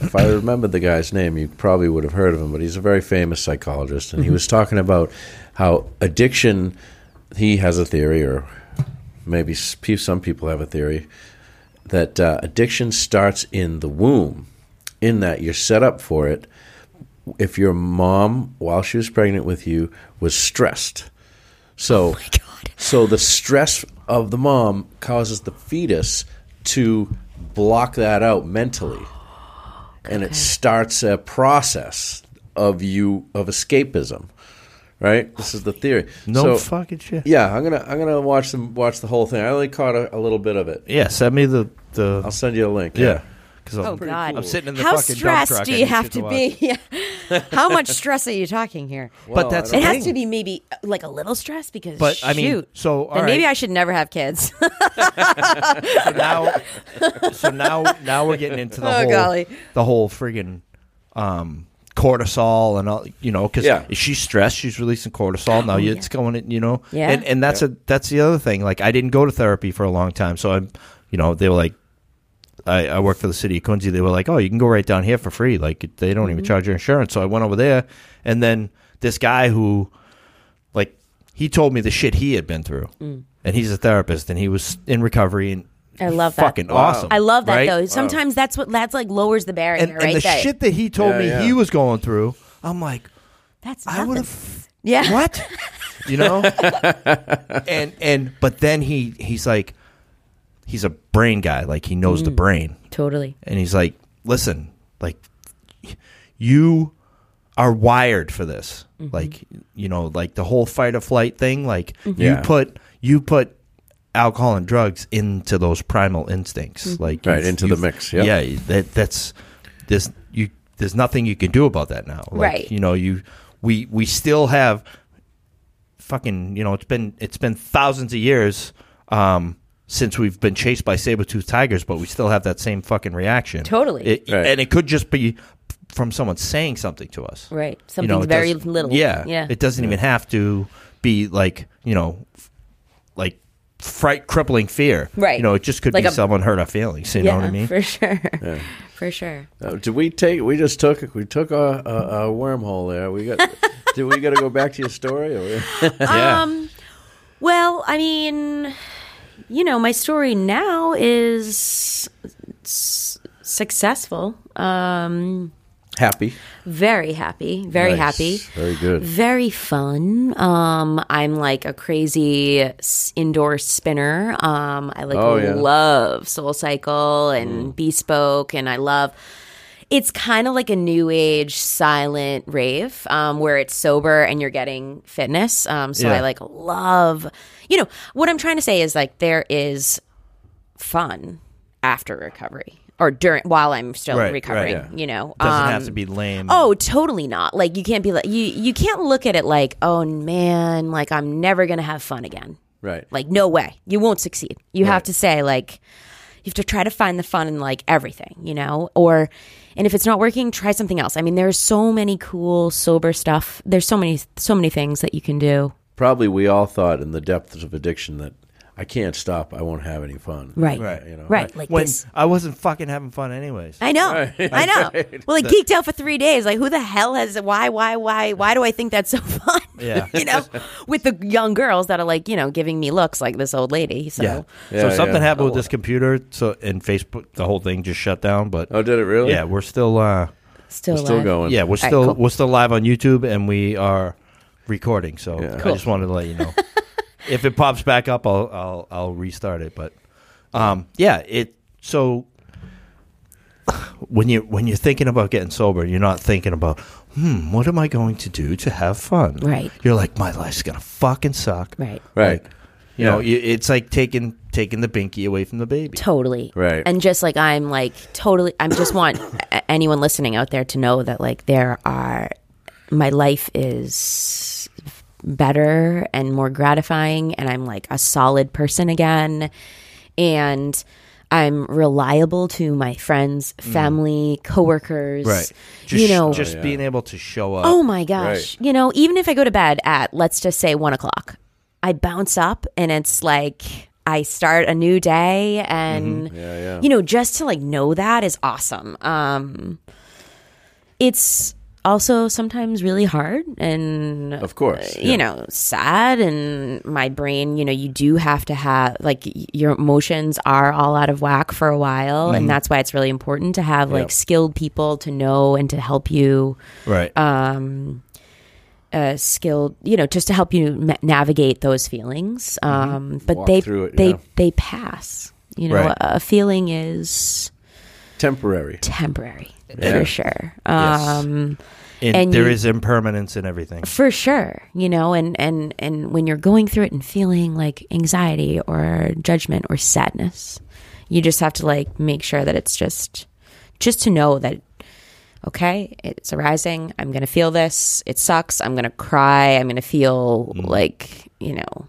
if I remember the guy's name, you probably would have heard of him. But he's a very famous psychologist, and he was talking about how addiction. He has a theory, or maybe some people have a theory that uh, addiction starts in the womb. In that you're set up for it. If your mom, while she was pregnant with you, was stressed, so so the stress of the mom causes the fetus to block that out mentally. And it starts a process of you of escapism. Right? This is the theory.
No
So,
fucking shit.
yeah, I'm gonna I'm gonna watch them watch the whole thing. I only caught a, a little bit of it.
Yeah, send me the the.
I'll send you a link.
yeah, because
Oh
I'm,
God!
I'm sitting in the
How
fucking dump
stressed
truck.
do you have
shit
to be? Yeah. How much stress are you talking here?
Well,
But that's
I
It has to be maybe uh, like a little stress because
But, I mean,
shoot.
so, all
then maybe. I should never have kids. [laughs]
so now, so now, now we're getting into the
Oh,
whole,
golly.
the whole friggin' um, cortisol and all. You know, because
Yeah.
she's stressed, she's releasing cortisol. Now you it's going, in, you know,
Oh, Yeah.
and and that's a that's the other thing. Like I didn't go to therapy for a long time, so I'm, you know, they were like. I, I work for the city of Quincy. They were like, "Oh, you can go right down here for free. Like they don't
Mm-hmm.
even charge your insurance." So I went over there, and then this guy who, like, he told me the shit he had been through, and he's a therapist, and he was in recovery, and
Mm. I love that.
fucking awesome.
I love that
right?
though. Sometimes that's what that's like lowers the barrier,
And,
right?
and the
That-
shit that he told
Yeah,
me
yeah.
he was going through, I'm like,
that's
I
nothing.
would have
Yeah.
what, [laughs] you know, [laughs] and and but then he he's like, he's a brain guy, like he knows
Mm.
the brain,
Totally.
and he's like, listen, like you are wired for this,
Mm-hmm.
like you know, like the whole fight or flight thing, like you
Yeah.
put you put alcohol and drugs into those primal instincts,
Mm-hmm.
like
Right, into the mix, yep.
Yeah, that that's there's you there's nothing you can do about that now. Like,
Right.
You know, you we we still have fucking you know it's been it's been thousands of years um since we've been chased by saber-toothed tigers but we still have that same fucking reaction
Totally.
It-
Right.
and it could just be from someone saying something to us
Right.
You
Something
know,
very little.
yeah
Yeah.
it doesn't even have to be like you know f- like fright crippling fear
Right.
you know it just could
Like
be
a-
someone hurt our feelings you
yeah,
know what i mean
For sure. [laughs] For sure.
Uh, did we take? We just took. We took a, a, a wormhole there. We got. [laughs] did we got to go back to your story? Or [laughs]
yeah
Um, well, I mean, you know, my story now is s- successful. Um,
happy.
very happy. Very
Nice.
happy.
Very good.
Very fun. Um, I'm like a crazy indoor spinner. Um, I like
Oh, yeah. Mm.
love Soul Cycle and Bespoke, and I love. It's kind of like a new age silent rave, um, where it's sober and you're getting fitness. Um, so
Yeah.
I like love. You know what I'm trying to say is like there is fun after recovery or during while I'm still
Right, right,
recovering.
yeah.
You know,
doesn't
Um,
have to be lame
Oh, totally not. Like you can't be like you you can't look at it like, "Oh man, like I'm never going to have fun again."
Right.
Like no way. You won't succeed. You have to say like you have to try to find the fun in like everything, you know? Or and if it's not working, try something else. I mean, there's so many cool sober stuff. There's so many so many things that you can do.
Probably we all thought in the depths of addiction that I can't stop. I won't have any fun.
Right.
Right.
You know.
Right. Like
when
this.
i wasn't fucking having fun anyways
I know.
Right.
I know. [laughs] Well, like geeked out for three days. Like, who the hell has? Why? Why? Why? Why do I think that's so [laughs] fun?
Yeah. [laughs]
you know, with the young girls that are like, you know, giving me looks like this old lady. So,
Yeah.
Yeah,
so something
yeah.
happened with this computer, so and Facebook, the whole thing just shut down. But
Oh, did it really?
yeah, we're still, uh,
still,
We're still going.
yeah, we're
right,
still
cool.
we're still live on YouTube, and we are recording. So
Yeah.
I just wanted to let you know. If it pops back up, I'll I'll I'll restart it. But um, yeah, it so when you when you're thinking about getting sober, you're not thinking about hmm, what am I going to do to have fun?
Right.
You're like, my life's gonna fucking suck.
Right.
Right.
You know, you, it's like taking taking the binky away from the baby.
Totally.
Right.
And just like I'm like totally I just want anyone listening out there to know that like there are my life is better and more gratifying and I'm like a solid person again and I'm reliable to my friends, family, coworkers.
Just,
you know,
just
yeah.
being able to show up.
Oh my gosh.
Right.
You know, even if I go to bed at, let's just say one o'clock, I bounce up and it's like I start a new day and,
Mm-hmm. Yeah, yeah.
you know, just to like know that is awesome. Um, it's also sometimes really hard and
Of course.
you know sad and my brain you know you do have to have like your emotions are all out of whack for a while and that's why it's really important to have like
Yep.
skilled people to know and to help you
right.
um uh skilled you know just to help you ma- navigate those feelings um but
Walk
they
it,
they
yeah.
they pass you know
Right.
a, a feeling is
Temporary.
temporary
Yeah.
for sure um
and
and
there
you-
is impermanence in everything.
for sure you know and and and when you're going through it and feeling like anxiety or judgment or sadness you just have to like make sure that it's just just to know that okay it's arising i'm gonna feel this it sucks i'm gonna cry i'm gonna feel mm. like you know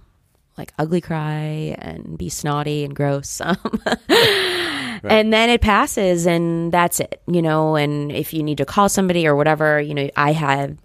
like ugly cry and be snotty and gross [laughs] um, and then it passes and that's it you know and if you need to call somebody or whatever you know i had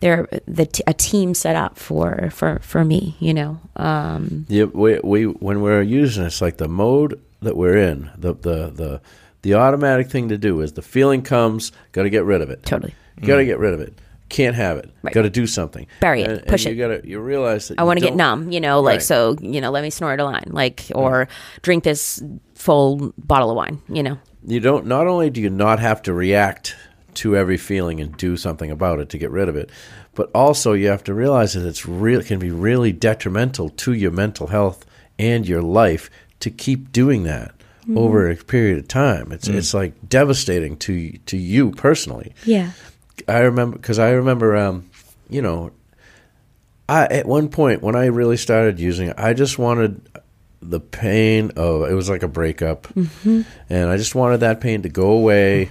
there the t- a team set up for for for me you know um
Yeah, we, we when we're using it's like the mode that we're in, the the the the automatic thing to do is the feeling comes, got to get rid of it.
totally
got to get rid of it. Can't have it.
Right.
Got to do something.
Bury it.
And,
Push
and
it.
You got to you realize that
i want to get numb you know like
Right.
so you know let me snort a line like or drink this full bottle of wine you know
You don't. Not only do you not have to react to every feeling and do something about it to get rid of it, but also you have to realize that it's real can be really detrimental to your mental health and your life to keep doing that mm-hmm. over a period of time. It's mm. it's like devastating to to you personally.
yeah
I remember because I remember, um, you know, I at one point when I really started using it, I just wanted the pain of it was like a breakup, and I just wanted that pain to go away.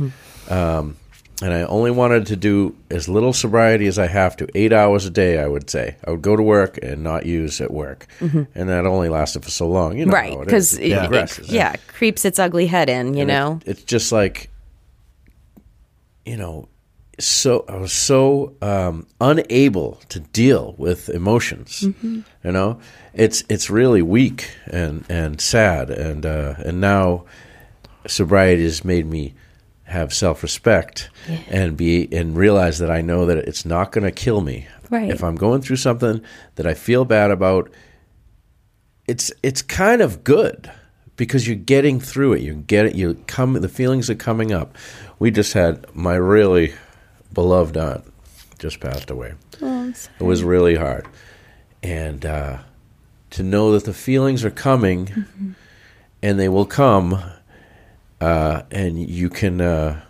Um, and I only wanted to do as little sobriety as I have to, eight hours a day. I would say. I would go to work and not use at work, and that only lasted for so long. You know,
right
it
because it,
It
it- yeah creeps its ugly head in you
And
know?
it's just like you know so i was so um, unable to deal with emotions
Mm-hmm.
you know it's it's really weak and and sad and uh, and now sobriety has made me have self-respect and be and realize that i know that it's not going to kill me
Right.
if i'm going through something that i feel bad about it's it's kind of good because you're getting through it. You're getting you come the feelings are coming up. We just had my really beloved aunt just passed away. it was really hard, and uh, to know that the feelings are coming, and they will come, uh, and you can uh,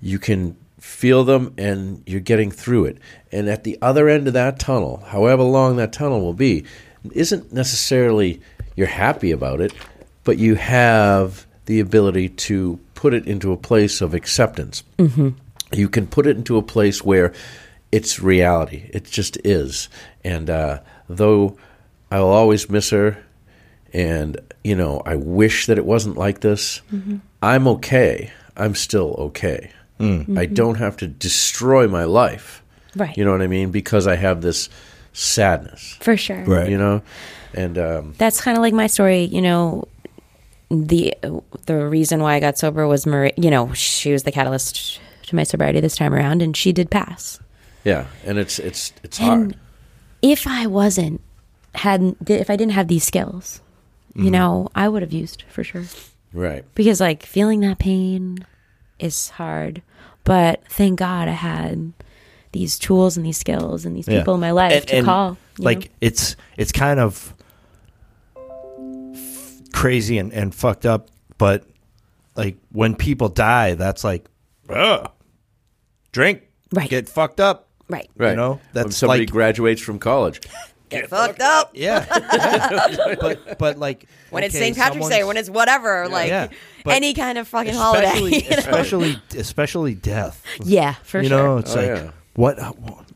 you can feel them, and you're getting through it. And at the other end of that tunnel, however long that tunnel will be, isn't necessarily you're happy about it, but you have the ability to put it into a place of acceptance. Mm-hmm. You can put it into a place where it's reality. It just is. And uh, though I'll always miss her, and you know, I wish that it wasn't like this. I'm okay. I'm still okay. I don't have to destroy my life.
Right.
You know what I mean? Because I have this sadness.
for sure
Right.
You know, and um,
that's kind of like my story you know the the reason why i got sober was marie you know she was the catalyst to my sobriety this time around and she did pass
yeah, and it's it's it's
And
hard.
if i wasn't hadn't if i didn't have these skills
Mm-hmm.
you know i would have used for sure
Right.
because like feeling that pain is hard but thank god i had these tools and these skills and these
Yeah.
people in my life
And-
to
and
call
like
know?
it's it's kind of crazy and, and fucked up, but like when people die, that's like, ugh, drink,
Right.
get fucked up,
right.
Right.
You know,
when somebody
like-
graduates from college.
Get fucked up. [laughs]
yeah. Yeah. [laughs] but but like
When it's St. Patrick's Day, when it's whatever, like
Yeah,
any kind of fucking
especially
holiday. [laughs] you know?
especially especially death.
yeah, for
you
sure.
You know, oh, it's
Oh,
like
yeah.
what?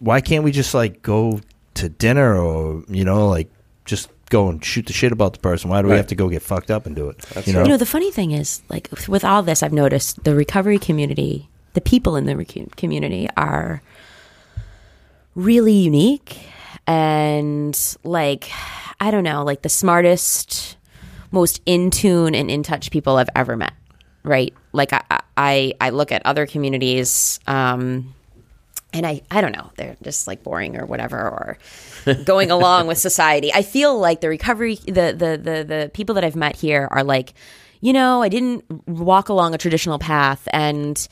Why can't we just like go to dinner or you know like just go and shoot the shit about the person? Why do we
Right.
have to go get fucked up and do it?
That's
you know,
right.
You know, the funny thing is, like with all this, I've noticed the recovery community, the people in the community are really unique and like I don't know, like the smartest, most in tune and in touch people I've ever met. Right? Like I, I, I look at other communities. Um, and I, I don't know, they're just like boring or whatever, or [laughs] going along with society. I feel like the recovery, the, the, the, the people that I've met here are like, you know, I didn't walk along a traditional path and,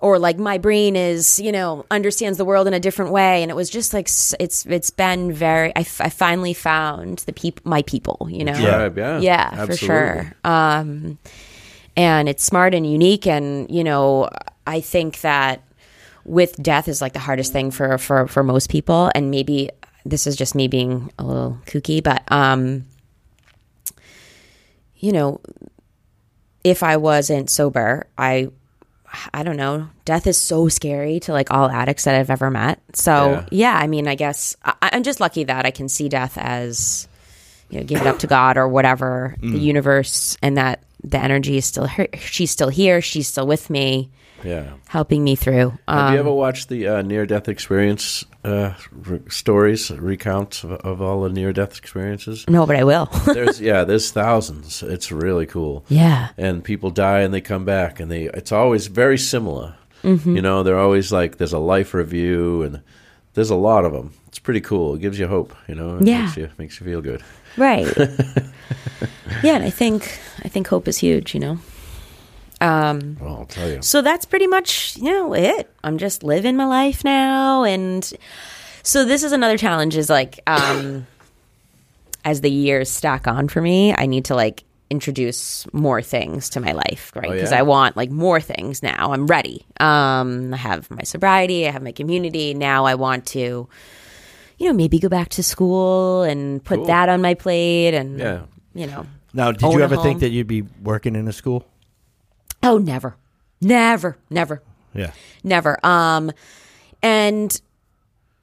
or like my brain is, you know, understands the world in a different way. And it was just like, it's, it's been very, I, f- I finally found the people, my people, you know?
Tribe, yeah.
yeah, for sure. Um, and it's smart and unique. And you know, I think that with death is like the hardest thing for for for most people. And maybe this is just me being a little kooky, but um, you know, if I wasn't sober, I. I don't know. Death is so scary to like all addicts that I've ever met. So
Yeah.
yeah, I mean, I guess I, I'm just lucky that I can see death as you know, give it up to God or whatever, the mm. universe, and that the energy is still here. She's still here. She's still with me,
Yeah.
helping me through.
Have
Um,
you ever watched the uh, near-death experience uh, re- stories, recounts of, of all the near-death experiences?
no, but I will. [laughs]
There's yeah, there's thousands. It's really cool.
yeah.
And people die and they come back, and they it's always very similar.
Mm-hmm.
You know, they're always like there's a life review, and there's a lot of them. It's pretty cool. It gives you hope. You know, it
Yeah.
makes you makes you feel good.
Right. [laughs] yeah, and I think I think hope is huge. You know. Um,
Well, I'll tell you.
so that's pretty much you know it i'm just living my life now and so this is another challenge is like um [coughs] as the years stack on for me i need to like introduce more things to my life right
Oh,
because
yeah?
i want like more things now i'm ready um i have my sobriety i have my community now i want to you know maybe go back to school and put
Cool.
that on my plate and
Yeah.
you know
now, did
own
you ever think that you'd be working in a school?
Oh never. Never never.
Yeah,
never. Um and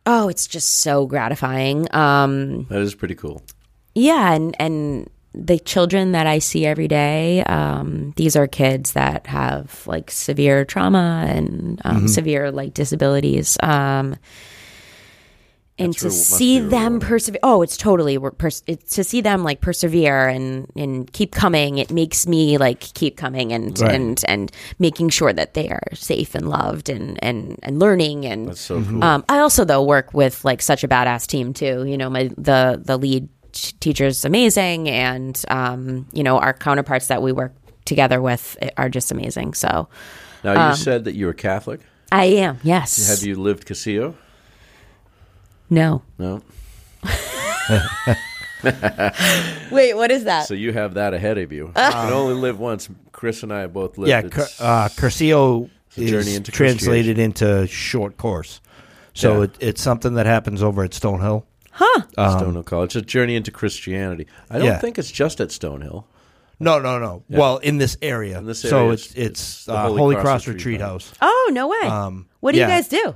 oh it's just so gratifying. Um
That is pretty cool.
yeah and and the children that i see every day um these are kids that have like severe trauma and um, severe like disabilities. Um and
That's
to see them persevere oh it's totally pers- it's to see them like persevere and and keep coming it makes me like keep coming and
Right.
and and making sure that they are safe and loved and and and learning and
That's so cool.
um, I also though work with like such a badass team too. You know, my the the lead t- teacher is amazing, and um, you know our counterparts that we work together with are just amazing. So
now you
um,
said that you were Catholic.
I am yes.
Have you lived Cursillo?
No.
No. [laughs]
Wait, what is that?
So you have that ahead of you. you can only live once. Chris and I both lived.
yeah.
It's-
uh, Cursillo
a journey into
translated into short course, so
Yeah.
it, it's something that happens over at Stonehill. Huh.
Stonehill College. It's a journey into Christianity. I don't
Yeah.
think it's just at Stonehill.
No, no, no. Well, in this area,
In this
so
area,
it's
it's-
it's,
it's the
uh,
Holy
Holy,
Cross
Cross,
Retreat
Retreat
House.
House.
oh no way.
Um,
what do
yeah.
you guys do?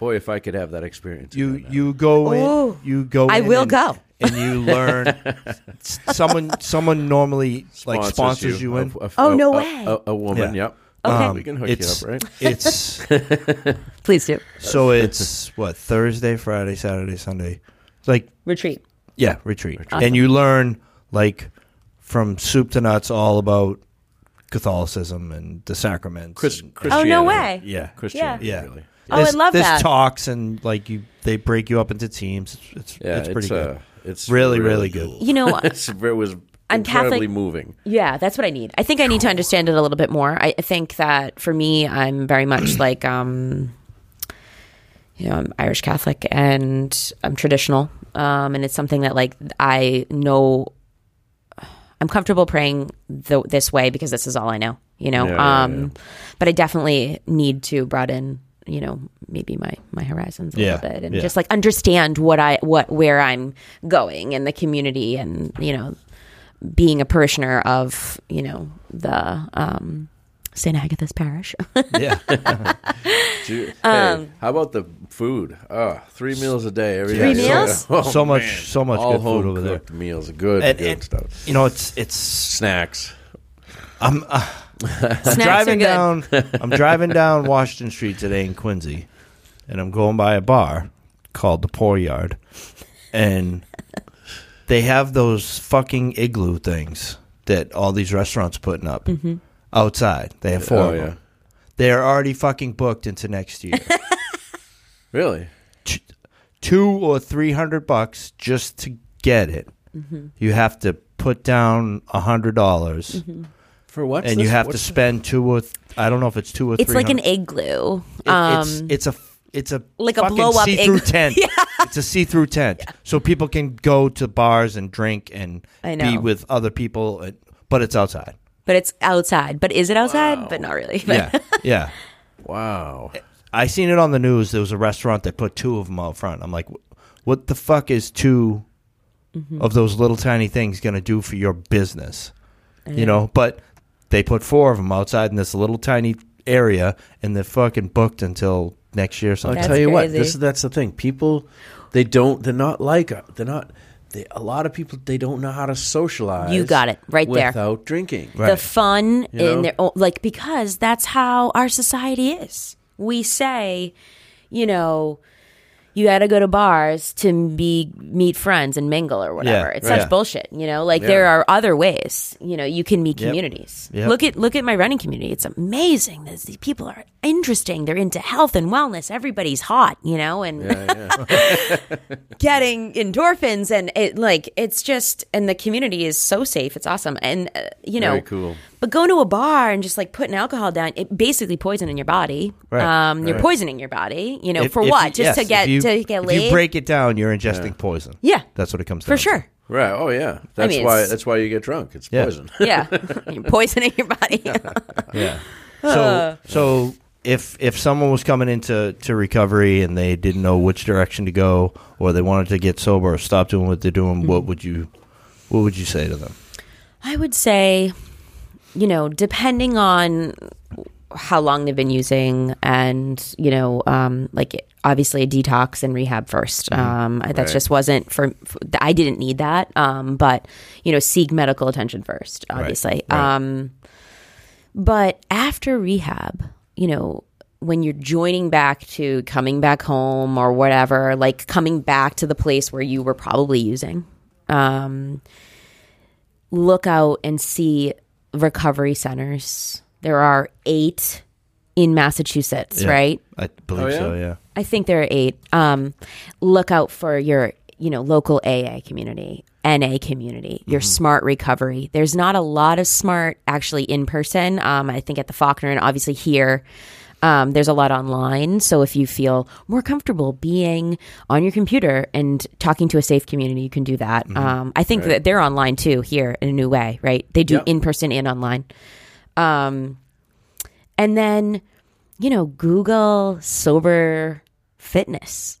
Boy, if I could have that experience.
You
again,
you go
Ooh.
in. You go.
I
in
will
and,
go.
and you [laughs] learn. someone someone normally like sponsors you, in.
Oh, a- a-
Oh, no way.
A, a woman.
Yeah.
Yep.
Okay.
we can hook
it's
you up, right?
it's [laughs]
Please do
so it's what Thursday, Friday, Saturday, Sunday. It's like
retreat.
yeah, retreat, and you learn like from soup to nuts all about Catholicism and the sacraments.
Chris,
and-
Oh no way.
yeah,
Christianity.
Yeah.
Really.
Oh, I
There's-
love
there's
that.
talks and like you, they break you up into teams. It's it's,
Yeah,
it's pretty good.
Uh, it's
Really, really good.
You know, [laughs]
it's, it was
I'm
incredibly
Catholic-
moving.
Yeah, that's what I need. I think I need to understand it a little bit more. I I think that for me, I'm very much [clears throat] like, um, you know, I'm Irish Catholic and I'm traditional. um, and it's something that like I know. I'm comfortable praying th- this way because this is all I know, you know.
Yeah, yeah,
um,
yeah.
But I definitely need to broaden, you know, maybe my my horizons a
Yeah,
little bit and
yeah.
just like understand what I what where I'm going in the community and you know being a parishioner of you know the um, St Agatha's Parish. [laughs]
Yeah. [laughs]
Ju- hey, how about the food? Oh, three meals a day every
Um, Three
day.
meals? [laughs]
Oh,
so much, so much
All
good food over there.
meals, good,
And-
good
and-
stuff.
You know, it's it's.
Snacks.
I'm uh,
Snacks are
driving
good.
down. I'm driving down Washington Street today in Quincy, and I'm going by a bar called the Poor Yard, and they have those fucking igloo things that all these restaurants putting up
Mm-hmm.
outside. They have four
Oh
of
yeah,
them. They are already fucking booked into next year. [laughs]
really?
T- Two or three hundred bucks just to get it.
Mm-hmm.
You have to put down a hundred dollars,
For what?
and you have to spend two or th- I don't know if it's two or three.
It's like an
hundred.
igloo.
It-
Um,
it's it's a it's a
like a blow-up
see-through
egg- [laughs]
tent. It's a see-through tent, so people can go to bars and drink and
I
be with other people, but it's outside.
but it's outside. But is it outside? But not really.
Yeah, [laughs] yeah.
Wow.
I seen it on the news. There was a restaurant that put two of them out front. I'm like, what the fuck is 2
Mm-hmm.
of those little tiny things going to do for your business? You know, but they put four of them outside in this little tiny area, and they're fucking booked until next year. or
I'll tell you what.
crazy.
This that's the thing. People, they don't. They're not like. They're not. They, a lot of people they don't know how to socialize.
You got it, right there.
Without drinking.
Right.
the fun
You know?
in their own, like because that's how our society is. We say, you know, you got to go to bars to be meet friends and mingle or whatever.
Yeah,
it's
right.
such bullshit, you know. Like
Yeah.
there are other ways, you know, you can meet communities.
Yep.
Look at look at my running community. It's amazing. These people are interesting. They're into health and wellness. Everybody's hot, you know, and [laughs] getting endorphins and it like it's just and the community is so safe. It's awesome. And uh, you know,
Very cool.
but going to a bar and just like putting alcohol down, it basically poisoning your body.
Right,
um, You're
right.
poisoning your body. You know,
If-
for
if
what?
you-
Just to
yes,
get
if you,
to get
if
laid.
you break it down, you're ingesting poison.
yeah,
That's what it comes
for
down to.
For sure.
Right. Oh yeah. That's
mean,
why.
it's-
That's why you get drunk. It's
Yeah.
poison.
Yeah, [laughs] [laughs] you're poisoning your body. [laughs]
Yeah. So so if if someone was coming into to recovery and they didn't know which direction to go or they wanted to get sober or stop doing what they're doing,
Mm-hmm.
what would you what would you say to them?
I would say, you know, depending on how long they've been using and, you know, um, like obviously a detox and rehab 1st Um, I- that
Right.
just wasn't for, for, I didn't need that. Um, but, you know, seek medical attention first, obviously.
right.
Um, but after rehab, you know, when you're joining back to coming back home or whatever, like coming back to the place where you were probably using, um, look out and see recovery centers. There are eight in Massachusetts,
Yeah.
right?
I believe
Oh, yeah?
so, yeah.
I think there are eight. Um, look out for your, you know, local AA community, NA community, your smart recovery. There's not a lot of smart actually in person. Um, I think at the Faulkner and obviously here. Um, there's a lot online. So if you feel more comfortable being on your computer and talking to a safe community, you can do that. Um, I think that they're online too here in a new way, right? They do
Yep.
in person and online. Um, and then, you know, Google sober fitness.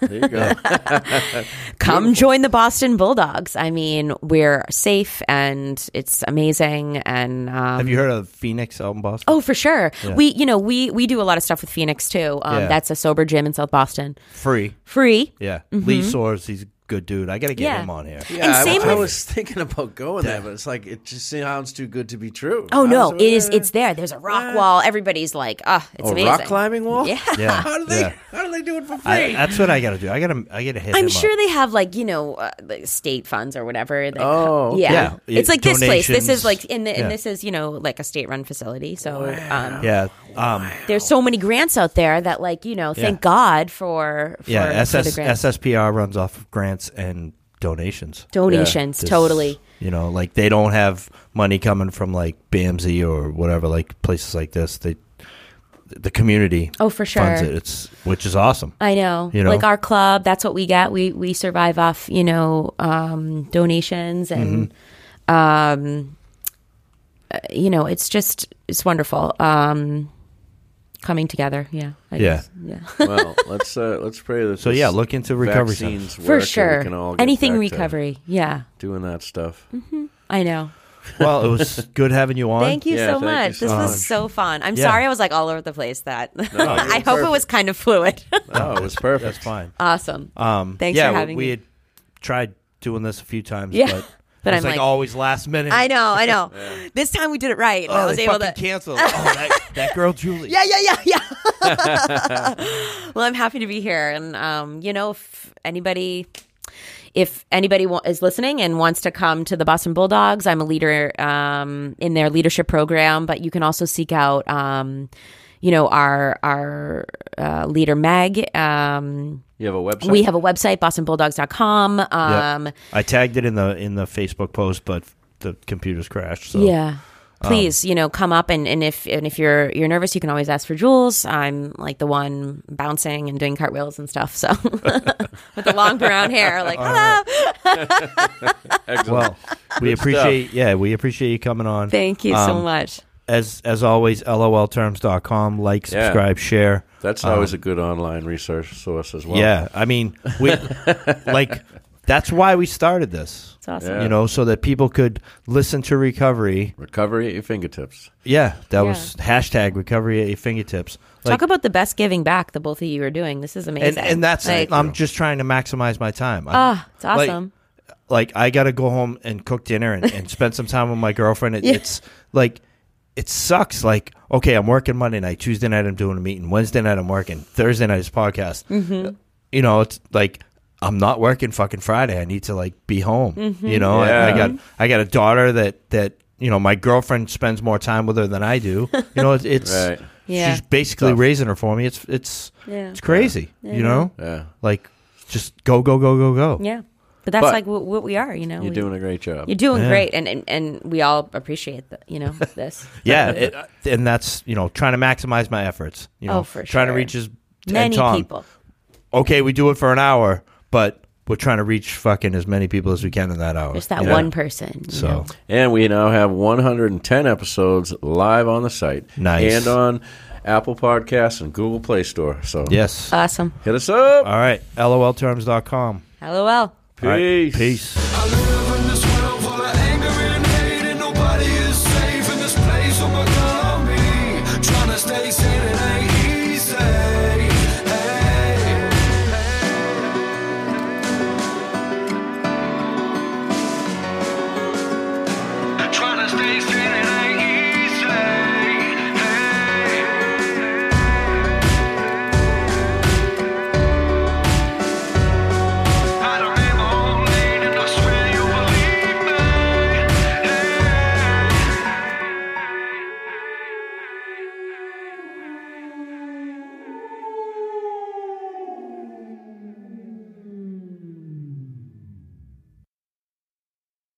There you go. [laughs]
Come join the Boston Bulldogs. I mean, we're safe and it's amazing. And um,
Have you heard of Phoenix out in Boston?
oh, for sure. We, you know, we we do a lot of stuff with Phoenix too. Um,
Yeah.
That's a sober gym in South Boston,
Free.
free.
Yeah. Lee Soares, he's good dude. I got to get.
Yeah.
him on here.
Yeah, I,
same
I
with-
was thinking about going there, but it's like it just sounds too good to be true.
Oh
I
no,
was-
it is. It's there. There's a rock wall. Everybody's like, ah, it's
a
amazing.
rock climbing wall.
Yeah. [laughs]
Yeah.
how do they?
Yeah.
How do they do it for free?
I, that's what I got to do. I got to I got to hit him
I'm
up.
sure they have like you know uh, like state funds or whatever. They
Oh, okay.
yeah.
Yeah.
It's like this place. This
Donations.
is like in the, and this is you know like a state run facility. So um,
Yeah. Um,
there's so many grants out there that like you know thank
Yeah.
God for, for
yeah.
for the
SS,
grants.
SSPR runs off of grants and donations.
donations
This-
totally.
You know, like they don't have money coming from like BAMSI or whatever, like places like this. They the community.
Oh, for
funds
sure.
it. It's which is awesome.
I know.
You know?
Like our club, that's what we get. We we survive off, you know, um, donations and
Mm-hmm.
um uh, you know, it's just it's wonderful. Um coming together. Yeah. I
Yeah.
guess. Yeah. [laughs]
well, [laughs] let's uh, let's pray that.
So,
this
yeah, look into recovery
vaccines
For
work and we
sure.
can all get
Anything
back to
recovery. Yeah.
doing that stuff.
I know. [laughs]
well, it was good having you on.
Thank you
Yeah,
so
thank you
much.
so
this
much.
was so fun. I'm
Yeah.
sorry I was like all over the place that.
you're
I hope it was kind of fluid.
Oh, it was perfect.
That's fine.
awesome.
Um,
Thanks
yeah,
for having
we
me.
had tried doing this a few times,
Yeah.
but, It
I'm
like,
like-
always last minute.
I know, I know. [laughs] This time we did it right.
Oh,
I was able to
cancel. oh, that, [laughs] that girl Julie.
Yeah, yeah, yeah, yeah. [laughs] well, I'm happy to be here, and um, you know, if anybody, if anybody is listening and wants to come to the Boston Bulldogs, I'm a leader um, in their leadership program. But you can also seek out, um, you know, our our uh, leader Meg. Um,
You have a website.
we have a website, bostonbulldogs.com. Um,
Yep. I tagged it in the in the Facebook post, but the computers crashed. So
Yeah. Please, you know, come up and, and if and if you're you're nervous, you can always ask for Jules. I'm like the one bouncing and doing cartwheels and stuff. So [laughs] with the long brown hair, like hello. [laughs]
Excellent.
well, we appreciate yeah, we appreciate you coming on.
Thank you so
Um,
much.
As as always, lolterms.com. Like,
Yeah.
subscribe, share.
That's
um,
always a good online resource source as well.
Yeah, I mean, we [laughs] like that's why we started this.
It's awesome.
Yeah.
You know, so that people could listen to recovery.
Recovery at your fingertips.
Yeah, that
Yeah.
was hashtag recovery at your fingertips. Like,
Talk about the best giving back the both of you are doing. This is amazing.
and and that's
like,
I'm just trying to maximize my time. I'm-
ah, it's
like-
awesome.
like I got to go home and cook dinner and, and spend some time with my girlfriend. It, [laughs]
Yeah.
It's like it sucks. Like okay, I'm working Monday night, Tuesday night I'm doing a meeting, Wednesday night I'm working, Thursday night is podcast.
Mm-hmm.
You know, it's like I'm not working fucking Friday. I need to like be home.
Mm-hmm.
You know, I, I got I got a daughter that that you know my girlfriend spends more time with her than I do. You know, it's, [laughs] it's
Right.
Yeah.
she's basically
Tough.
raising her for me. It's it's
Yeah.
it's crazy. You know,
Yeah.
like just go go go go go.
yeah. But that's
But-
like what, what we are, you know.
You're
We-
doing a great job.
you're doing
Yeah.
great, and, and and we all appreciate that. You know [laughs] this.
yeah, it, uh, and that's you know trying to maximize my efforts. You oh, know,
Oh, for
trying to reach as
Many
Tom,
people.
Okay, we do it for an hour, but we're trying to reach fucking as many people as we can in that hour.
Just that
Yeah.
one person. you
So
know.
And we now have 110 episodes live on the site.
Nice.
And on Apple Podcasts and Google Play Store. So
yes.
Awesome.
hit us up.
All right, lolterms.com.
LOL.
All right,
Peace.
Peace.